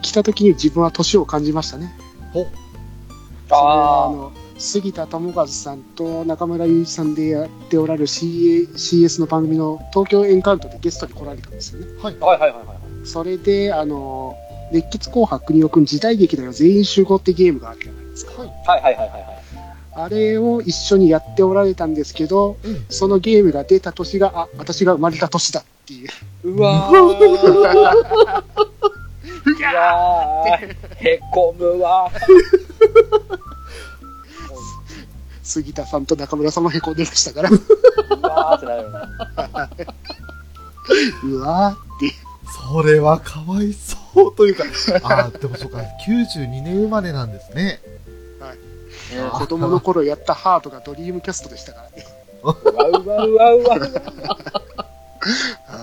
来た時に自分は年を感じましたね。ほそれはああの杉田智和さんと中村祐一さんでやっておられる CA CS の番組の東京エンカウントでゲストに来られたんですよね。はい。あ、はいはいはいはい。それで、あの、熱血紅白国尾くん時代劇だよ全員集合ってゲームがあるじゃないですか。はい。はいはいはいはいはい。あれを一緒にやっておられたんですけど、うんそのゲームが出た年が、あ、私が生まれた年だっていう。うわー。いや <laughs> ー、へこむわ。<laughs> 杉田さんと中村さんもへこんでましたから、うわーってなるよね。うわーって。それはかわいそうというか、ああ、でもそうか、92年生まれなんですね。あ子供の頃やったハートがドリームキャストでしたからね。う <laughs> わうわうわうわ。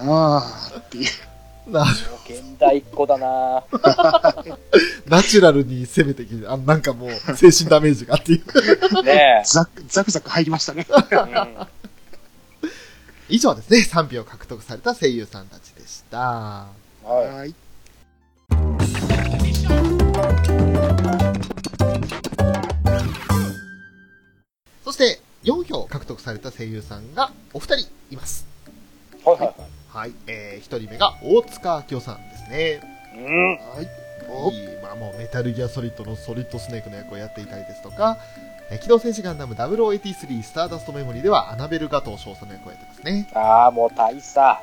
もうあーっていう。な現代っ子だな <laughs> ナチュラルに攻めてきて、あなんかもう、精神ダメージがっていう。ねザクザクザク入りましたね。え。うん以上ですね、3票獲得された声優さんたちでした。ははい。そして、4票獲得された声優さんがお二人います。い。はいはいはい。はい、えー、1人目が大塚明夫さんですね。うん。はい。おいいまあもうメタルギアソリッドのソリッドスネークの役をやっていたりですとか、えー機動戦士ガンダム0083スターダストメモリーではアナベル・ガトー少佐の役をやってますね。ああ、もう大佐。<laughs>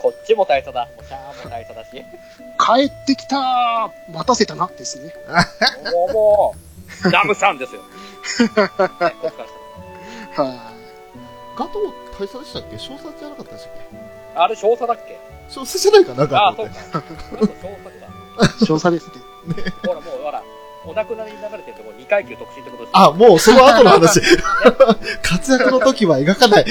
こっちも大佐だ。もうシャーも大佐だし。帰ってきたー待たせたなですね。<laughs> もう、もう、ラムさんですよ。<laughs> はガトー大佐でしたっけ？少佐じゃなかったでしたっらあれ、少佐だっけ？け少佐じゃないかなああ、ガトーそうって。か。あと少佐か。い。少佐ですね。ほら、もう、ほら、お亡くなりに流れてるところ2階級特進ってことですよあ、もうその後の話。<laughs> 活躍の時は描かない。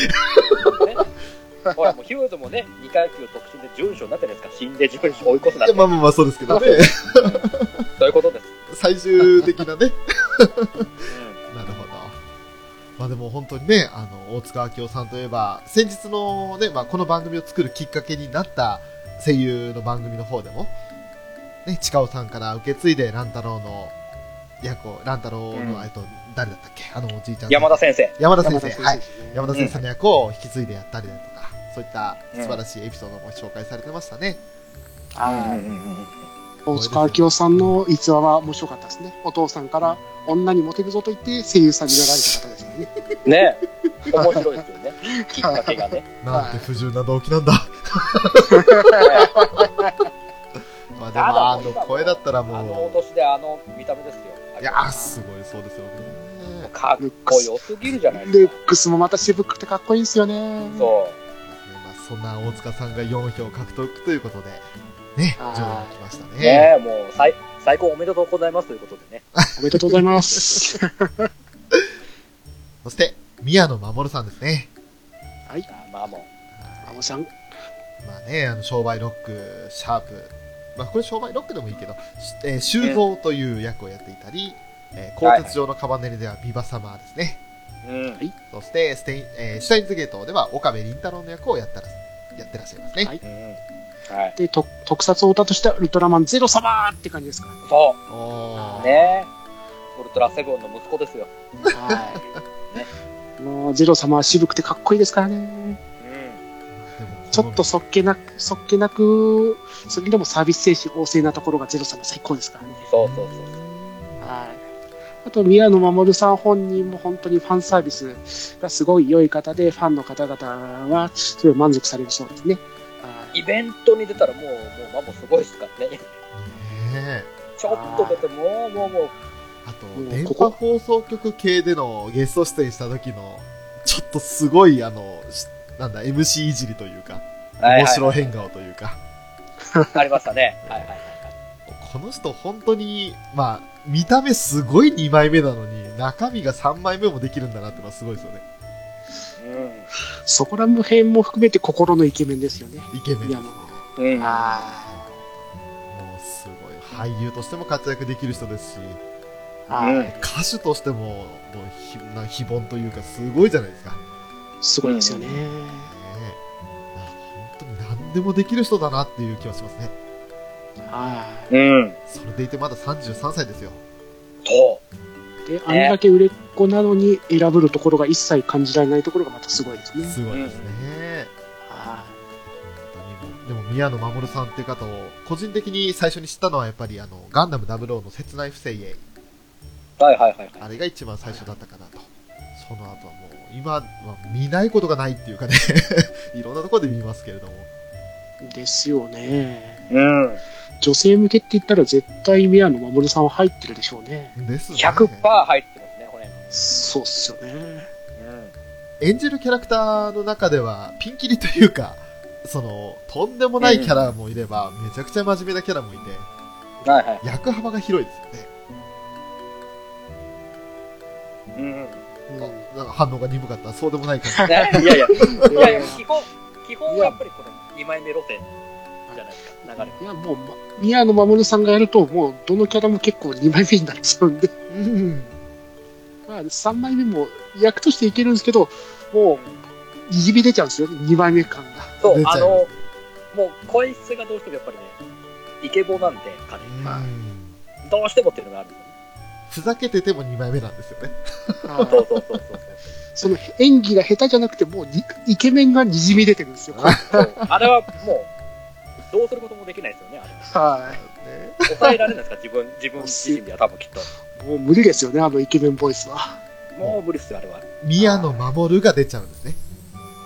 ほら、もうヒューズもね、2階級特進で順序になってるんですか死んで順序追い越すなんて。まあまあまあそうですけどね。<laughs> そういうことです。最終的なね。<laughs> まあでも本当にね、あの、大塚明夫さんといえば、先日のね、まあこの番組を作るきっかけになった声優の番組の方でも、ね、近尾さんから受け継いで乱太郎の役を、乱太郎の、うんえっと、誰だったっけ？あのおじいちゃん。山田先生。山田先生。山田先生はい。山田先生の役を引き継いでやったりだとか、そういった素晴らしいエピソードも紹介されてましたね。はい。大塚明夫さんの逸話は面白かったですね。お父さんから女にモテるぞと言って声優さんになられた方ですよね。ねえ。面白いですよね。きっかけがね。<laughs> なんて不純な動機なんだ。<laughs> まあでもあの声だったらあのもお年であの見た目ですよ。う、いやーすごいそうですよね。かっこよすぎるじゃないルですか。ックスもまた渋くてかっこいいんですよね。そねまあ、そんな大塚さんが4票獲得ということで、ね、上位に来ましたう。ね。ねえ、もう最最高おめでとうございますということでね。<laughs> おめでとうございます。<laughs> そして、宮野真守さんですね。あまあもマモさん。まあね、あの、商売ロック、シャープ。まあこれ商売ロックでもいいけど、しえー、修造という役をやっていたり、えー、鋼鉄上のカバネリではビバサマーですね。う。うん。そして、ステイン、えーシュタインズゲートでは岡部倫太郎の役をやったら、やってらっしゃいますね。はいうん。はい。で、と特撮オタとしてはウルトラマンゼロ様って感じですかそう。ねえ。ウルトラセブンの息子ですよ。はい。<laughs> もうゼロ様は渋くてかっこいいですからね。うん。ちょっとそっけなく、そっけなく、それでもサービス精神旺盛なところがゼロ様最高ですからね。そうそうそう。はい。あと、宮野真守さん本人も本当にファンサービスがすごい良い方で、ファンの方々はすごい満足されるそうですね。はいイベントに出たらもう、もうマモすごいですからね。ねえちょっと出て、もう、もう、もう、あと電ここ波放送局系でのゲスト出演した時のちょっとすごいあのしなんだ MC いじりというか面白変顔というか <laughs> ありましたね。<laughs> はいはいはいこの人本当にまあ見た目すごい2枚目なのに中身が3枚目もできるんだなってのはすごいですよねはい。そこら辺も含めて心のイケメンですよね。イケメンうん。うん。あもうすごい俳優としても活躍できる人ですしあ、はいうん歌手としてももうひな非凡というかすごいじゃないですか、ねすごいですよね。え本当に何でもできる人だなっていう気はしますねはい。うん。それでいてまだ33歳ですよそう。で、あんだけ売れっ子なのに選ぶるところが一切感じられないところがまたすごいですね。すごいですね、は本当にでも宮野真守さんっていう方を個人的に最初に知ったのはやっぱりあのガンダム00の切ない不正へはいはいはいはい。あれが一番最初だったかなとその後はもう今は見ないことがないっていうかね <laughs> いろんなところで見ますけれどもい。ですよね。うん。女性向けって言ったら絶対宮野真守さんは入ってるでしょうね。ですね100%入ってますね、これ。そうっすよね。うん。演じるキャラクターの中ではピンキリというかそのとんでもないキャラもいれば、めちゃくちゃ真面目なキャラもいてはいはい。役幅が広いですよねうん。うんあなんか反応が鈍かったそうでもないかねいやいや、いやいや、基本、基本はやっぱりこの2枚目路線じゃないですか、流れ。いや、もう、ま宮野真守さんがやると、もう、どのキャラも結構2枚目になっちゃうんで、うんまあ、3枚目も役としていけるんですけど、もう、にじみ出ちゃうんですよね、2枚目感が。そうあの、もう声質がどうしてもやっぱりね、イケボなんで、彼。うんどうしてもっていうのがある。ふざけてても2枚目なんですよねそうそうそうそうその演技が下手じゃなくて、もうにイケメンがにじみ出てるんですよ。あれはもう、どうすることもできないですよね、あれは。は抑えられないですか、自分、自分自身では多分きっと。い。もう無理ですよね、あのイケメンボイスは。もう無理ですよ、あれは。宮野真守が出ちゃうんですね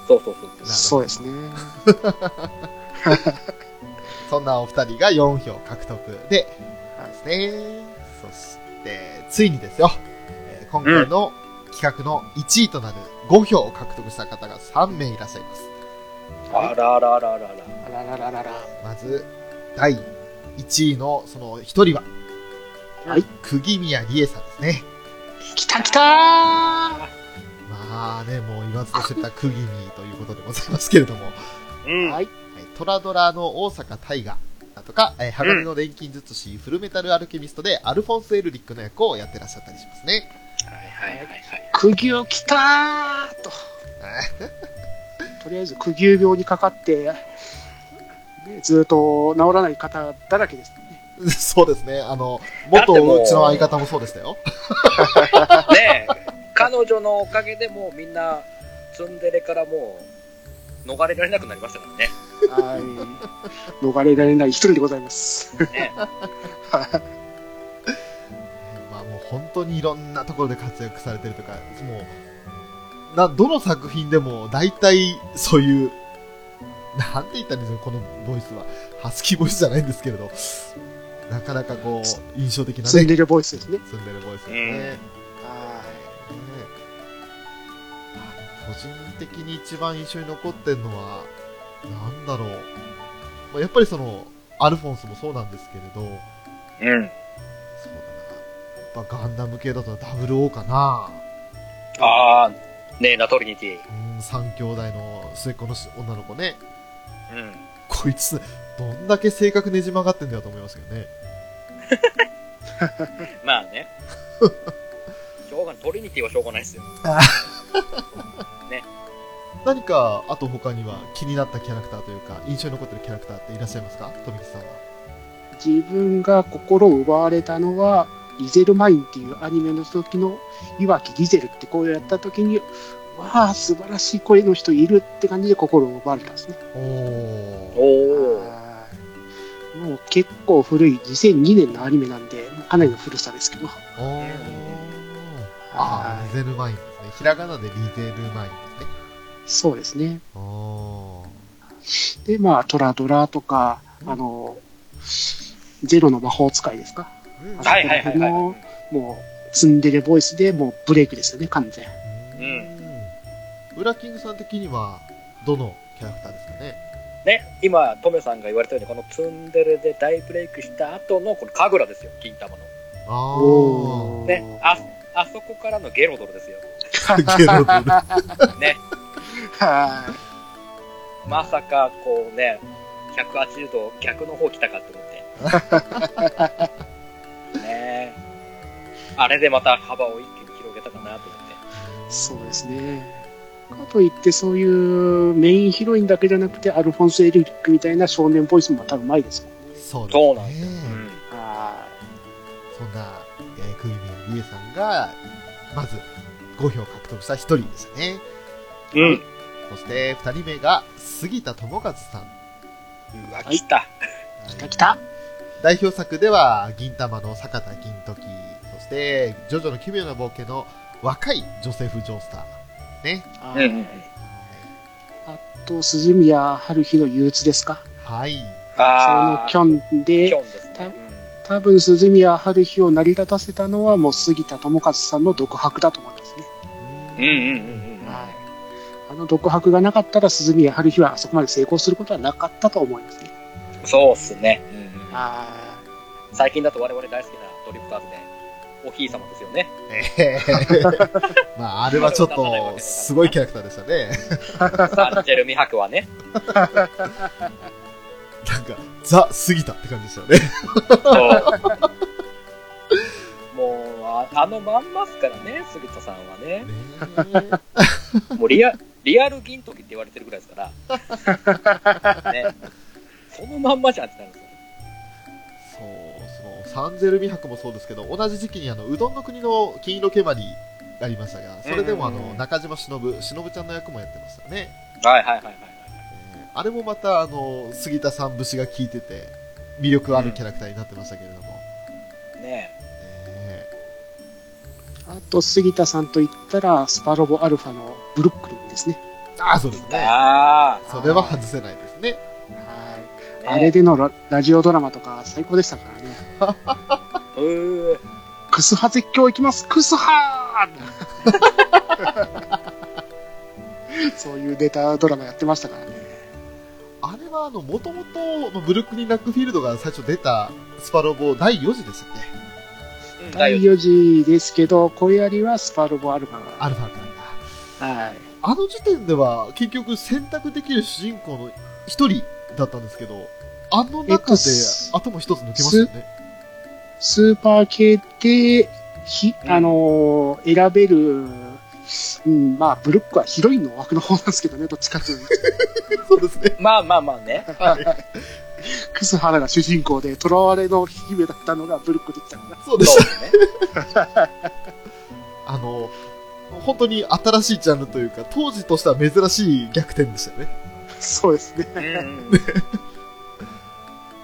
そうそうそうそう。ですね。<laughs> そんなお二人が4票獲得でですねそしてついにですよ、えー今回の企画の1位となる5票を獲得した方が3名いらっしゃいますあららららら。あららららら。まず第1位のその1人ははい。釘宮理恵さんですね来た来たーまあねもう言わずと知った釘宮ということでございますけれどもうん。はい。トラドラの大阪大河だとか、えー鋼の錬金術師、フルメタルアルケミストでアルフォンス・エルリックの役をやってらっしゃったりしますね。はいはいはいはい。釘を来たーと。<laughs> とりあえず釘病にかかって、ね、ずっと治らない方だらけですね。<laughs> そうですね。あの、元ううちの相方もそうでしたよ。<laughs> ねえ、彼女のおかげでもうみんな、ツンデレからもう、逃れられなくなりましたからね。はい。逃れられない一人でございます。ね <laughs> まあもう本当にいろんなところで活躍されてるとか、もう、な、どの作品でも大体そういう、なんて言ったんですか、このボイスは。ハスキーボイスじゃないんですけれど、なかなかこう、印象的なね、ツンデレボイスですね。住んでるボイスですね。うんねは個人的に一番印象に残ってるのは、なんだろう。まあ、やっぱりその、アルフォンスもそうなんですけれど、うん。そうだな。やっぱガンダム系だと WO かな。ああ、ねえな、トリニティ。うん、三兄弟の末っ子の女の子ね。うん。こいつ、どんだけ性格ねじ曲がってんだよと思いますけどね。<laughs> まあね。しょうがない。トリニティはしょうがないですよ。何か、あと他には気になったキャラクターというか、印象に残ってるキャラクターっていらっしゃいますか？富木さんは。い。自分が心を奪われたのは、リゼルマインっていうアニメの時の、いわきリゼルって声をやった時に、わあ、素晴らしい声の人いるって感じで心を奪われたんですね。おー。おもう結構古い2002年のアニメなんで、かなりの古さですけど。おーああ、リゼルマインですね。ひらがなでリゼルマインですね。そうですね。おー。で、まあ、トラドラとか、あの、ゼロの魔法使いですか？うんはいはいはいはい。ももう、ツンデレボイスでもうブレイクですよね、完全。うん。ウラキングさん的には、どのキャラクターですかね？ね、今、トメさんが言われたように、このツンデレで大ブレイクした後の、この神楽ですよ、金玉の。あおーね、あ、あそこからのゲロドルですよ。あ。ゲロドル。ね、はまさか、こうね、180度逆の方来たかって思って。<laughs> ねあれでまた幅を一気に広げたかなと思って。い。そうですね。かといって、そういうメインヒロインだけじゃなくて、アルフォンス・エリックみたいな少年ボイスも多分うまいですもんね。そうですね。そうなんですよ。はそんな、えー、クイミンリエさんが、まず、5票獲得した1人でしたね。うん。うん。そして、2人目が、杉田智和さん。うわ、来た。い。来た来た。代表作では、銀玉の坂田銀時、そして、ジョジョの奇妙な冒険の若いジョセフ・ジョースター。ね。はいうんうんうんあと、鈴宮春日の憂鬱ですか？はい。そのキョンキで、ね。多分鈴宮春日を成り立たせたのはもう杉田智和さんの独白だと思いますね。うんうんうんうんうん。はい。あの独白がなかったら鈴宮春日はあそこまで成功することはなかったと思いますね。そうっすね。うん最近だと我々大好きなドリフターズで、おひい様ですよね。えー <laughs> まあ、あれはちょっと、すごいキャラクターでしたね。サンジェル美白はね。なんか、ザ・杉田って感じでしたよね。もうあ、あのまんまっすからね、杉田さんはね。ねもうリア、リアル銀時って言われてるぐらいですから。ね。そのまんまじゃんってなるんサンゼル美白もそうですけど、同じ時期にあの、うどんの国の金色毛針がありましたが、それでもあの、うんうんうん中島忍、忍ちゃんの役もやってましたね。はいはいはいはいはい。えーあれもまた、あの、杉田さん節が効いてて、魅力あるキャラクターになってましたけれども。ねえい。あと、杉田さんと言ったら、スパロボアルファのブルックリンですね。ーああ、そうですね。あそれは外せないですね。はい。あ、あれでのララジオドラマとか最高でしたからね。う <laughs> ークスハ絶叫いきますクスハー <laughs> そういうネタドラマやってましたからね。あれは、あの、もともと、ブルックリン・ラックフィールドが最初出たスパロボ第4次でしたっけうん第4次ですけど、これよりはスパロボアルファアルファからが。が。はい。あの時点では、結局選択できる主人公の一人だったんですけど、あの中でえっとす頭一つ抜けましたよね。スーパー系で、ひ、うんあのー選べる、うん、まあ、ブルックはヒロインの枠の方なんですけどね、どっちかというと。<laughs> そうですね。まあまあまあね。<laughs> クスハラが主人公で、囚われの姫だったのがブルックでしたから。そうですね。<laughs> あの、本当に新しいジャンルというか、当時としては珍しい逆転でしたよね。そうですね。うんうん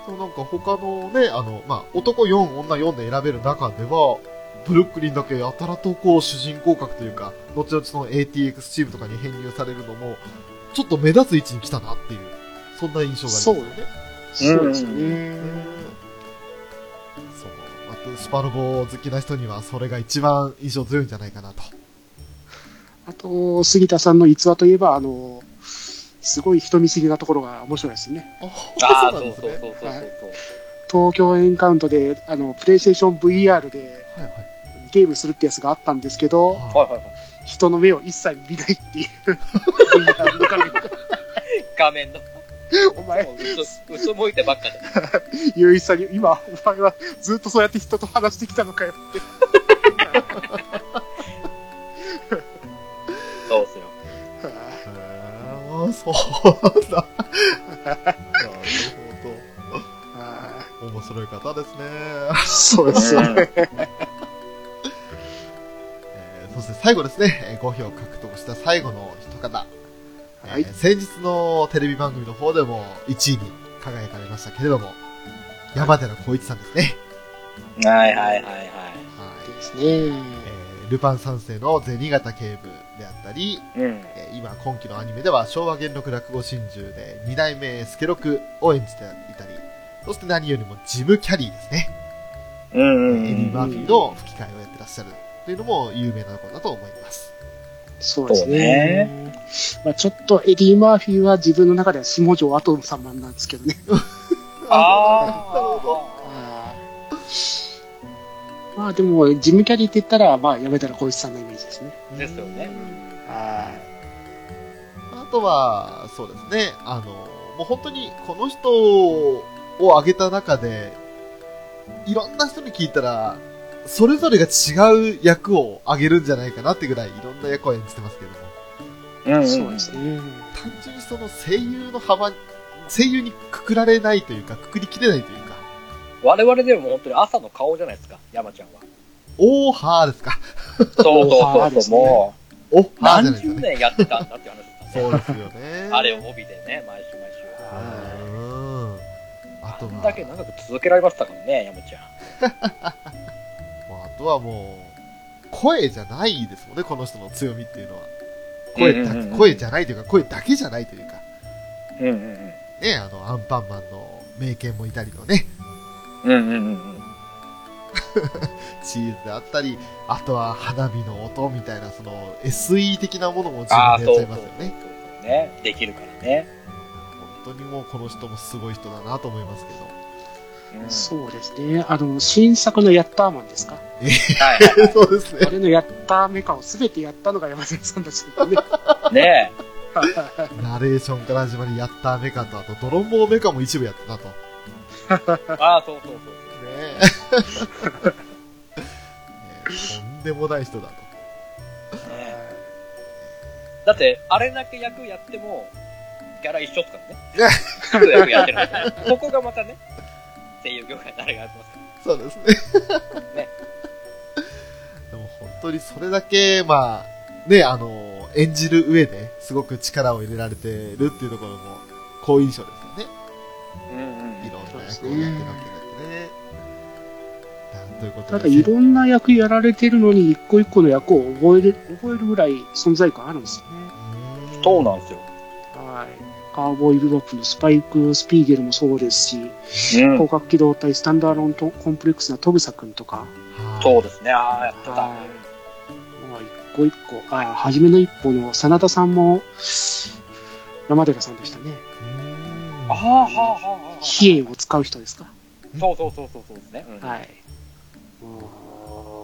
そうなんか他のね、あの、まあ、男4、女4で選べる中では、ブルックリンだけやたらとこう主人公格というか、後々の ATX チームとかに編入されるのも、ちょっと目立つ位置に来たなっていう、そんな印象がありますよね。そうですよね。そう。あと、スパロボ好きな人には、それが一番印象強いんじゃないかなと。あと、杉田さんの逸話といえば、あの、すごい人見知りなところが面白いですね。ああ、そそう。そうそうそうそう。はい東京エンカウントで、あの、プレイステーション VR ではいはい。ゲームするってやつがあったんですけど、はいはいはい。人の目を一切見ないっていう。VR の画面画面の。お前、もううつ、うつむいてばっかで。<laughs> ゆういちさんに、今、お前はずっとそうやって人と話してきたのかよって。そうだ。なるあほど。面白い方ですね。ーそうですよね。えーそして最後ですね、えー5票獲得した最後の一方。えーはい先日のテレビ番組の方でも1位に輝かれましたけれども、山寺宏一さんですね。はいはいはいはい。はい。ですね。えールパン三世の銭形警部であったり、うん。えー今今期のアニメでは昭和元禄落語真珠で二代目助六を演じていたり、そして何よりもジム・キャリーですね。エディ・マーフィーの吹き替えをやってらっしゃるというのも有名なところだと思います。そうですね。まあちょっとエディ・マーフィーは自分の中では下條アトム様なんですけどね。<laughs> ああ。<laughs> なるほど。まあでも、ジム・キャリーって言ったら、まあ、やめたら小石さんのイメージですね。ですよね。はあとは、そうですね、あの、もう本当にこの人を挙げた中で、いろんな人に聞いたら、それぞれが違う役を挙げるんじゃないかなってぐらいいろんな役を演じてますけども、うんい。そうですね。単純にその声優の幅、声優にくくられないというか、くくりきれないというか、我々でも本当に朝の顔じゃないですか、山ちゃんは。オーハーですか。そうそうそうもう、ハーじゃないです何十。年やってたんだって話です。そうですよね。あれを帯でね、毎週毎週。はいうん。あとだけ長く続けられましたからね、山ちゃん。<laughs> もうあとはもう、声じゃないですもんね、この人の強みっていうのは。声だ、声じゃないというか、声だけじゃないというか、うんうんうん。ね、あの、アンパンマンの名犬もいたりのね、うんうんうんうん。<laughs> チーズであったり、あとは花火の音みたいな、その、SE 的なものも自分でそうそうそうやっちゃいますよね。そうね。できるからね。本当にもうこの人もすごい人だなと思いますけど。うんそうですね。あの、新作のヤッターマンですか？はいはい <laughs> そうですねあ。れのヤッターメカを全てやったのが山崎さんたちだね。ねナレーションから始まり、ヤッターメカと、あと、ドロンボーメカも一部やってたと。ああ、そうそうそう。え。<laughs> ねえとんでもない人だと。ねえだって、あれだけ役やっても、ギャラ一緒っすからね。役やってるんで。<laughs> ここがまたね、声優業界誰がやってますかそうですね。ねでも本当にそれだけ、まあ、ね、あの、演じる上ですごく力を入れられてるっていうところも、好印象です役をやってるわけだってね。ということただ、で、いろんな役やられてるのに、一個一個の役を覚える、覚えるぐらい存在感あるんですよね。そうなんですよ。はい。カーボーイ・ビボップのスパイク・スピーゲルもそうですし、うん広角機動隊スタンダーロントコンプレックスなトグサ君とか、はいそうですね。ああ、やってた。はいまあ一個一個、あ、初めの一歩の真田さんも、山寺さんでしたね。うんああ、はあ、はあ、はあ。比叡を使う人ですか。そうそうそうそうそうですね。うんはい。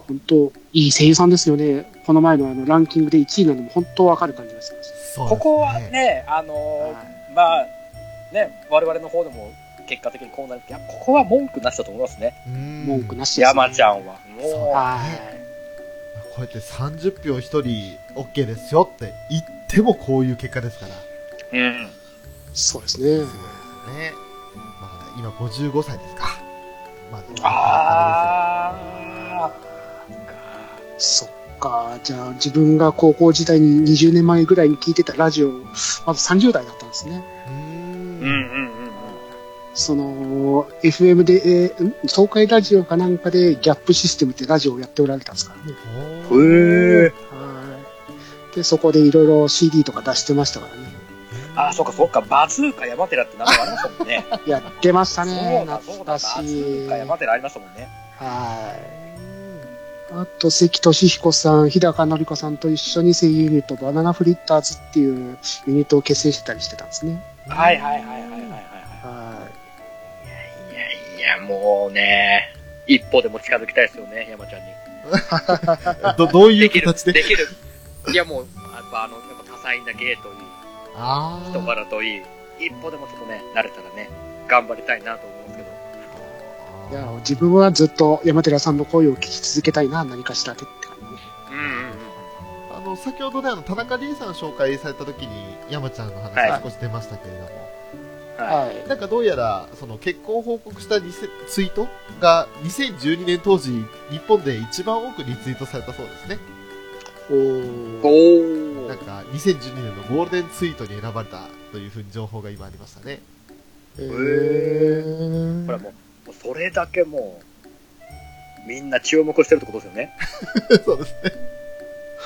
本当、いい声優さんですよね。この前のあのランキングで1位なのも本当わかる感じがします。ここはね、あのーはいまあ、ね、我々の方でも結果的にこうなるいや、ここは文句なしだと思いますね。うん文句なしです、ね。山ちゃんは。もはい。こうやって30票1人 OK ですよって言ってもこういう結果ですから。う。うん。そうですね。ね。まあ、今55歳ですか。まああ。そっか。じゃあ自分が高校時代に20年前ぐらいに聞いてたラジオ、まだ30代だったんですね。うーんうんうんうんうん。その、FM で、えーん東海ラジオかなんかでギャップシステムってラジオをやっておられたんですからね。へえ。はい。で、そこでいろいろ CD とか出してましたからね。ああ、そっかそっか、バズーカ山寺って名前ありましたもんね。<laughs> やってましたね。そうだ、そうだ、バ懐かズしい。ーカ山寺ありましたもんね。はい。あと、関俊彦さん、日高のり子さんと一緒に声優ユニット、バナナフリッターズっていうユニットを結成してたりしてたんですね。はいはいはいはいはいはい。はいいやいや、もうね、一歩でも近づきたいですよね、山ちゃんに。<laughs> ど、どういうで？きる、形でできる。いやもう、やっぱあの、やっぱ多彩な芸といい、あ人柄といい、一歩でもちょっとね、慣れたらね、頑張りたいなと思うんですけど。いや、自分はずっと山寺さんの声を聞き続けたいな、何かしらでって感じね。うんうんうん。あの、先ほどね、あの、田中理恵さん紹介された時に、山ちゃんの話はい少し出ましたけれども、ははい。なんかどうやら、その結婚を報告したリセツイートが、2012年当時、日本で一番多くリツイートされたそうですね。お。おなんか、2012年のゴールデンツイートに選ばれたというふうに情報が今ありましたね。えー。これもう、もうそれだけもう、みんな注目してるってことですよね。<laughs> そうですね。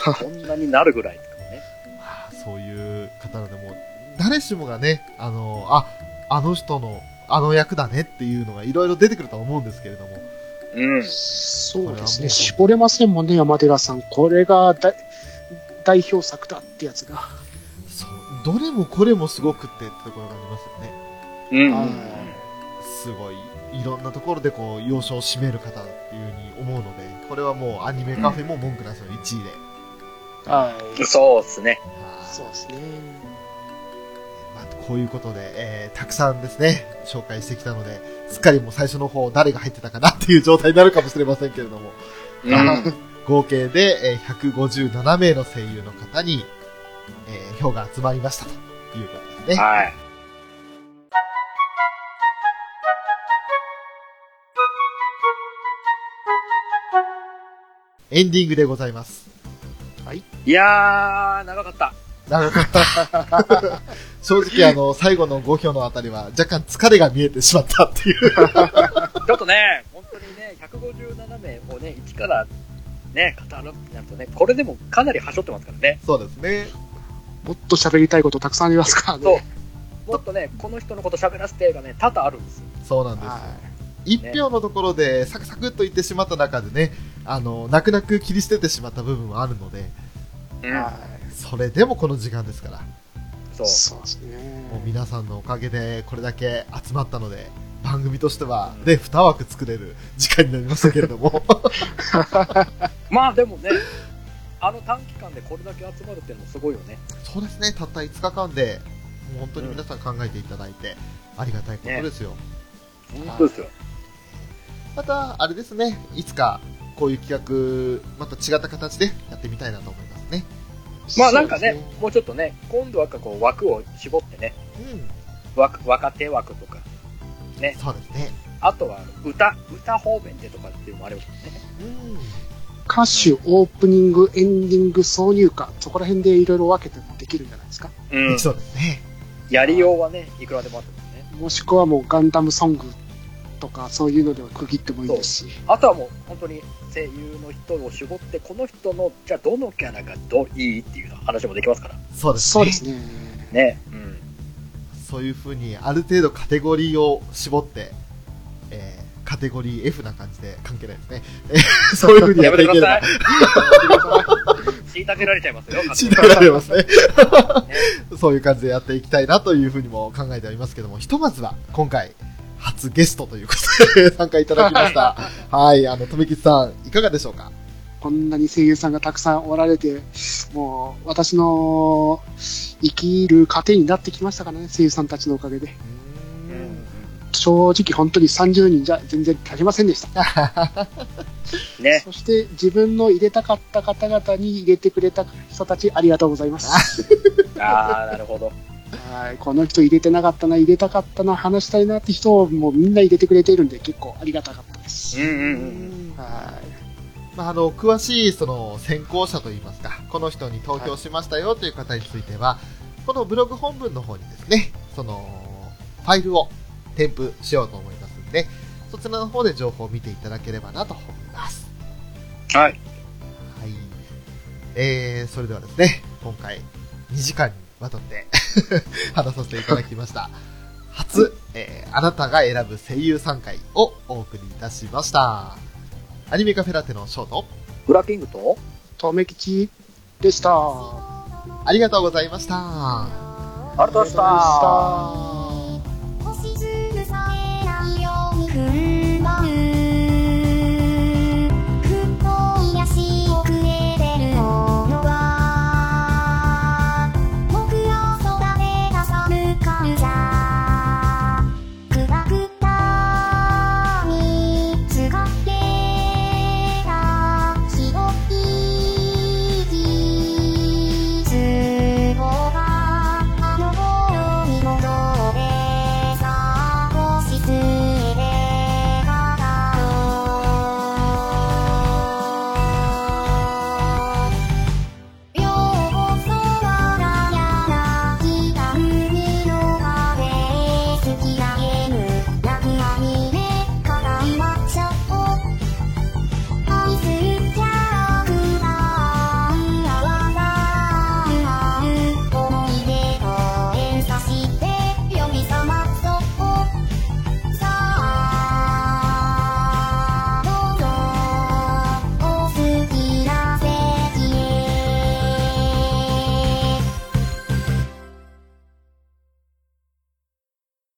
<laughs> こんなになるぐらいですからね。まあそういう方なので、もう、誰しもがね、あの、あ、あの人の、あの役だねっていうのがいろいろ出てくるとは思うんですけれども、うん。そうですね。絞れませんもんね、山寺さん。これがだ代表作だってやつが。そう、どれもこれもすごくってってところがありますよね。うん。はいすごい、いろんなところでこう、要所を占める方っていうふうに思うので、これはもうアニメカフェも文句なしの1位で。はい。そうですね。はいそうですね。まあ、こういうことで、えー、たくさんですね、紹介してきたので、すっかりもう最初の方誰が入ってたかなっていう状態になるかもしれませんけれども、うん。<laughs> 合計で、えー157名の声優の方に、えー票が集まりましたということですね。はい。エンディングでございます。いやー、長かった。長かった。正直あの、最後の5票のあたりは若干疲れが見えてしまったっていう。<laughs> ちょっとね、本当にね、157名をね、一からね、語るってなるとね、これでもかなりはしょってますからね。そうですね。もっと喋りたいことたくさんありますからね。そうもっとね、この人のこと喋らせてがね、多々あるんですよ。そうなんですよ。は一票のところでサクサクっと言ってしまった中でね、あの、泣く泣く切り捨ててしまった部分もあるので、い。はそれでもこの時間ですから、そうい。。そうですもうね。皆さんのおかげでこれだけ集まったので、番組としてはうんね、2枠作れる時間になりましたけれども、<laughs> まあでもね、あの短期間でこれだけ集まるっていうのもすごいよね。そうですね、たった5日間で、もう本当に皆さん考えていただいて、ありがたいことですよ。本当ですよ。また、あれですね、いつかこういう企画、また違った形でやってみたいなと思いますね。まあなんかねもうちょっとね、今度はこう枠を絞ってね、うん、枠若手枠とか、ね、そうですね。あとは歌、歌方面でとかっていうのもあればね。うん歌手、オープニング、エンディング、挿入歌、そこら辺でいろいろ分けてもできるんじゃないですか？うん。そうですね。やりようはね、いくらでもあってますね。もしくはもうガンダムソングとかそういうのでは区切ってもいいですし。あとはもう本当に声優の人を絞って、この人の、じゃあどのキャラがどういいっていう話もできますから。そうですね。そうですね。ね。うん。そういうふうに、ある程度カテゴリーを絞って、えーカテゴリー F な感じで関係ないですね。えー <laughs> そういうふうにやっていければてください。。<laughs> 虐げられちゃいますよ。<laughs> 信じられますね。そういう感じでやっていきたいなというふうにも考えておりますけども、ひとまずは今回、初ゲストということで参加いただきました。<laughs> はい、あの、とめきちさん、いかがでしょうか？こんなに声優さんがたくさんおられて、もう私の生きる糧になってきましたからね、声優さんたちのおかげで。うん正直本当に30人じゃ全然足りませんでした。<laughs> ね。そして自分の入れたかった方々に入れてくれた人たちありがとうございます。<laughs> ああ、なるほど。はい、この人入れてなかったな、入れたかったな、話したいなって人をもうみんな入れてくれているんで結構ありがたかったです。うんうんうん。はい。まあ、あの、詳しい、その、選考者といいますか、この人に投票しましたよという方については、このブログ本文の方にですね、その、ファイルを添付しようと思いますんで、そちらの方で情報を見ていただければなと思います。はい。はい。えー、それではですね、今回、2時間にわたって <laughs> 話させていただきました。初、えー、あなたが選ぶ声優3回をお送りいたしました。アニメカフェラテのショート、フラキングと？とめきちでした。ありがとうございました。ありがとうございました。ありがとうございました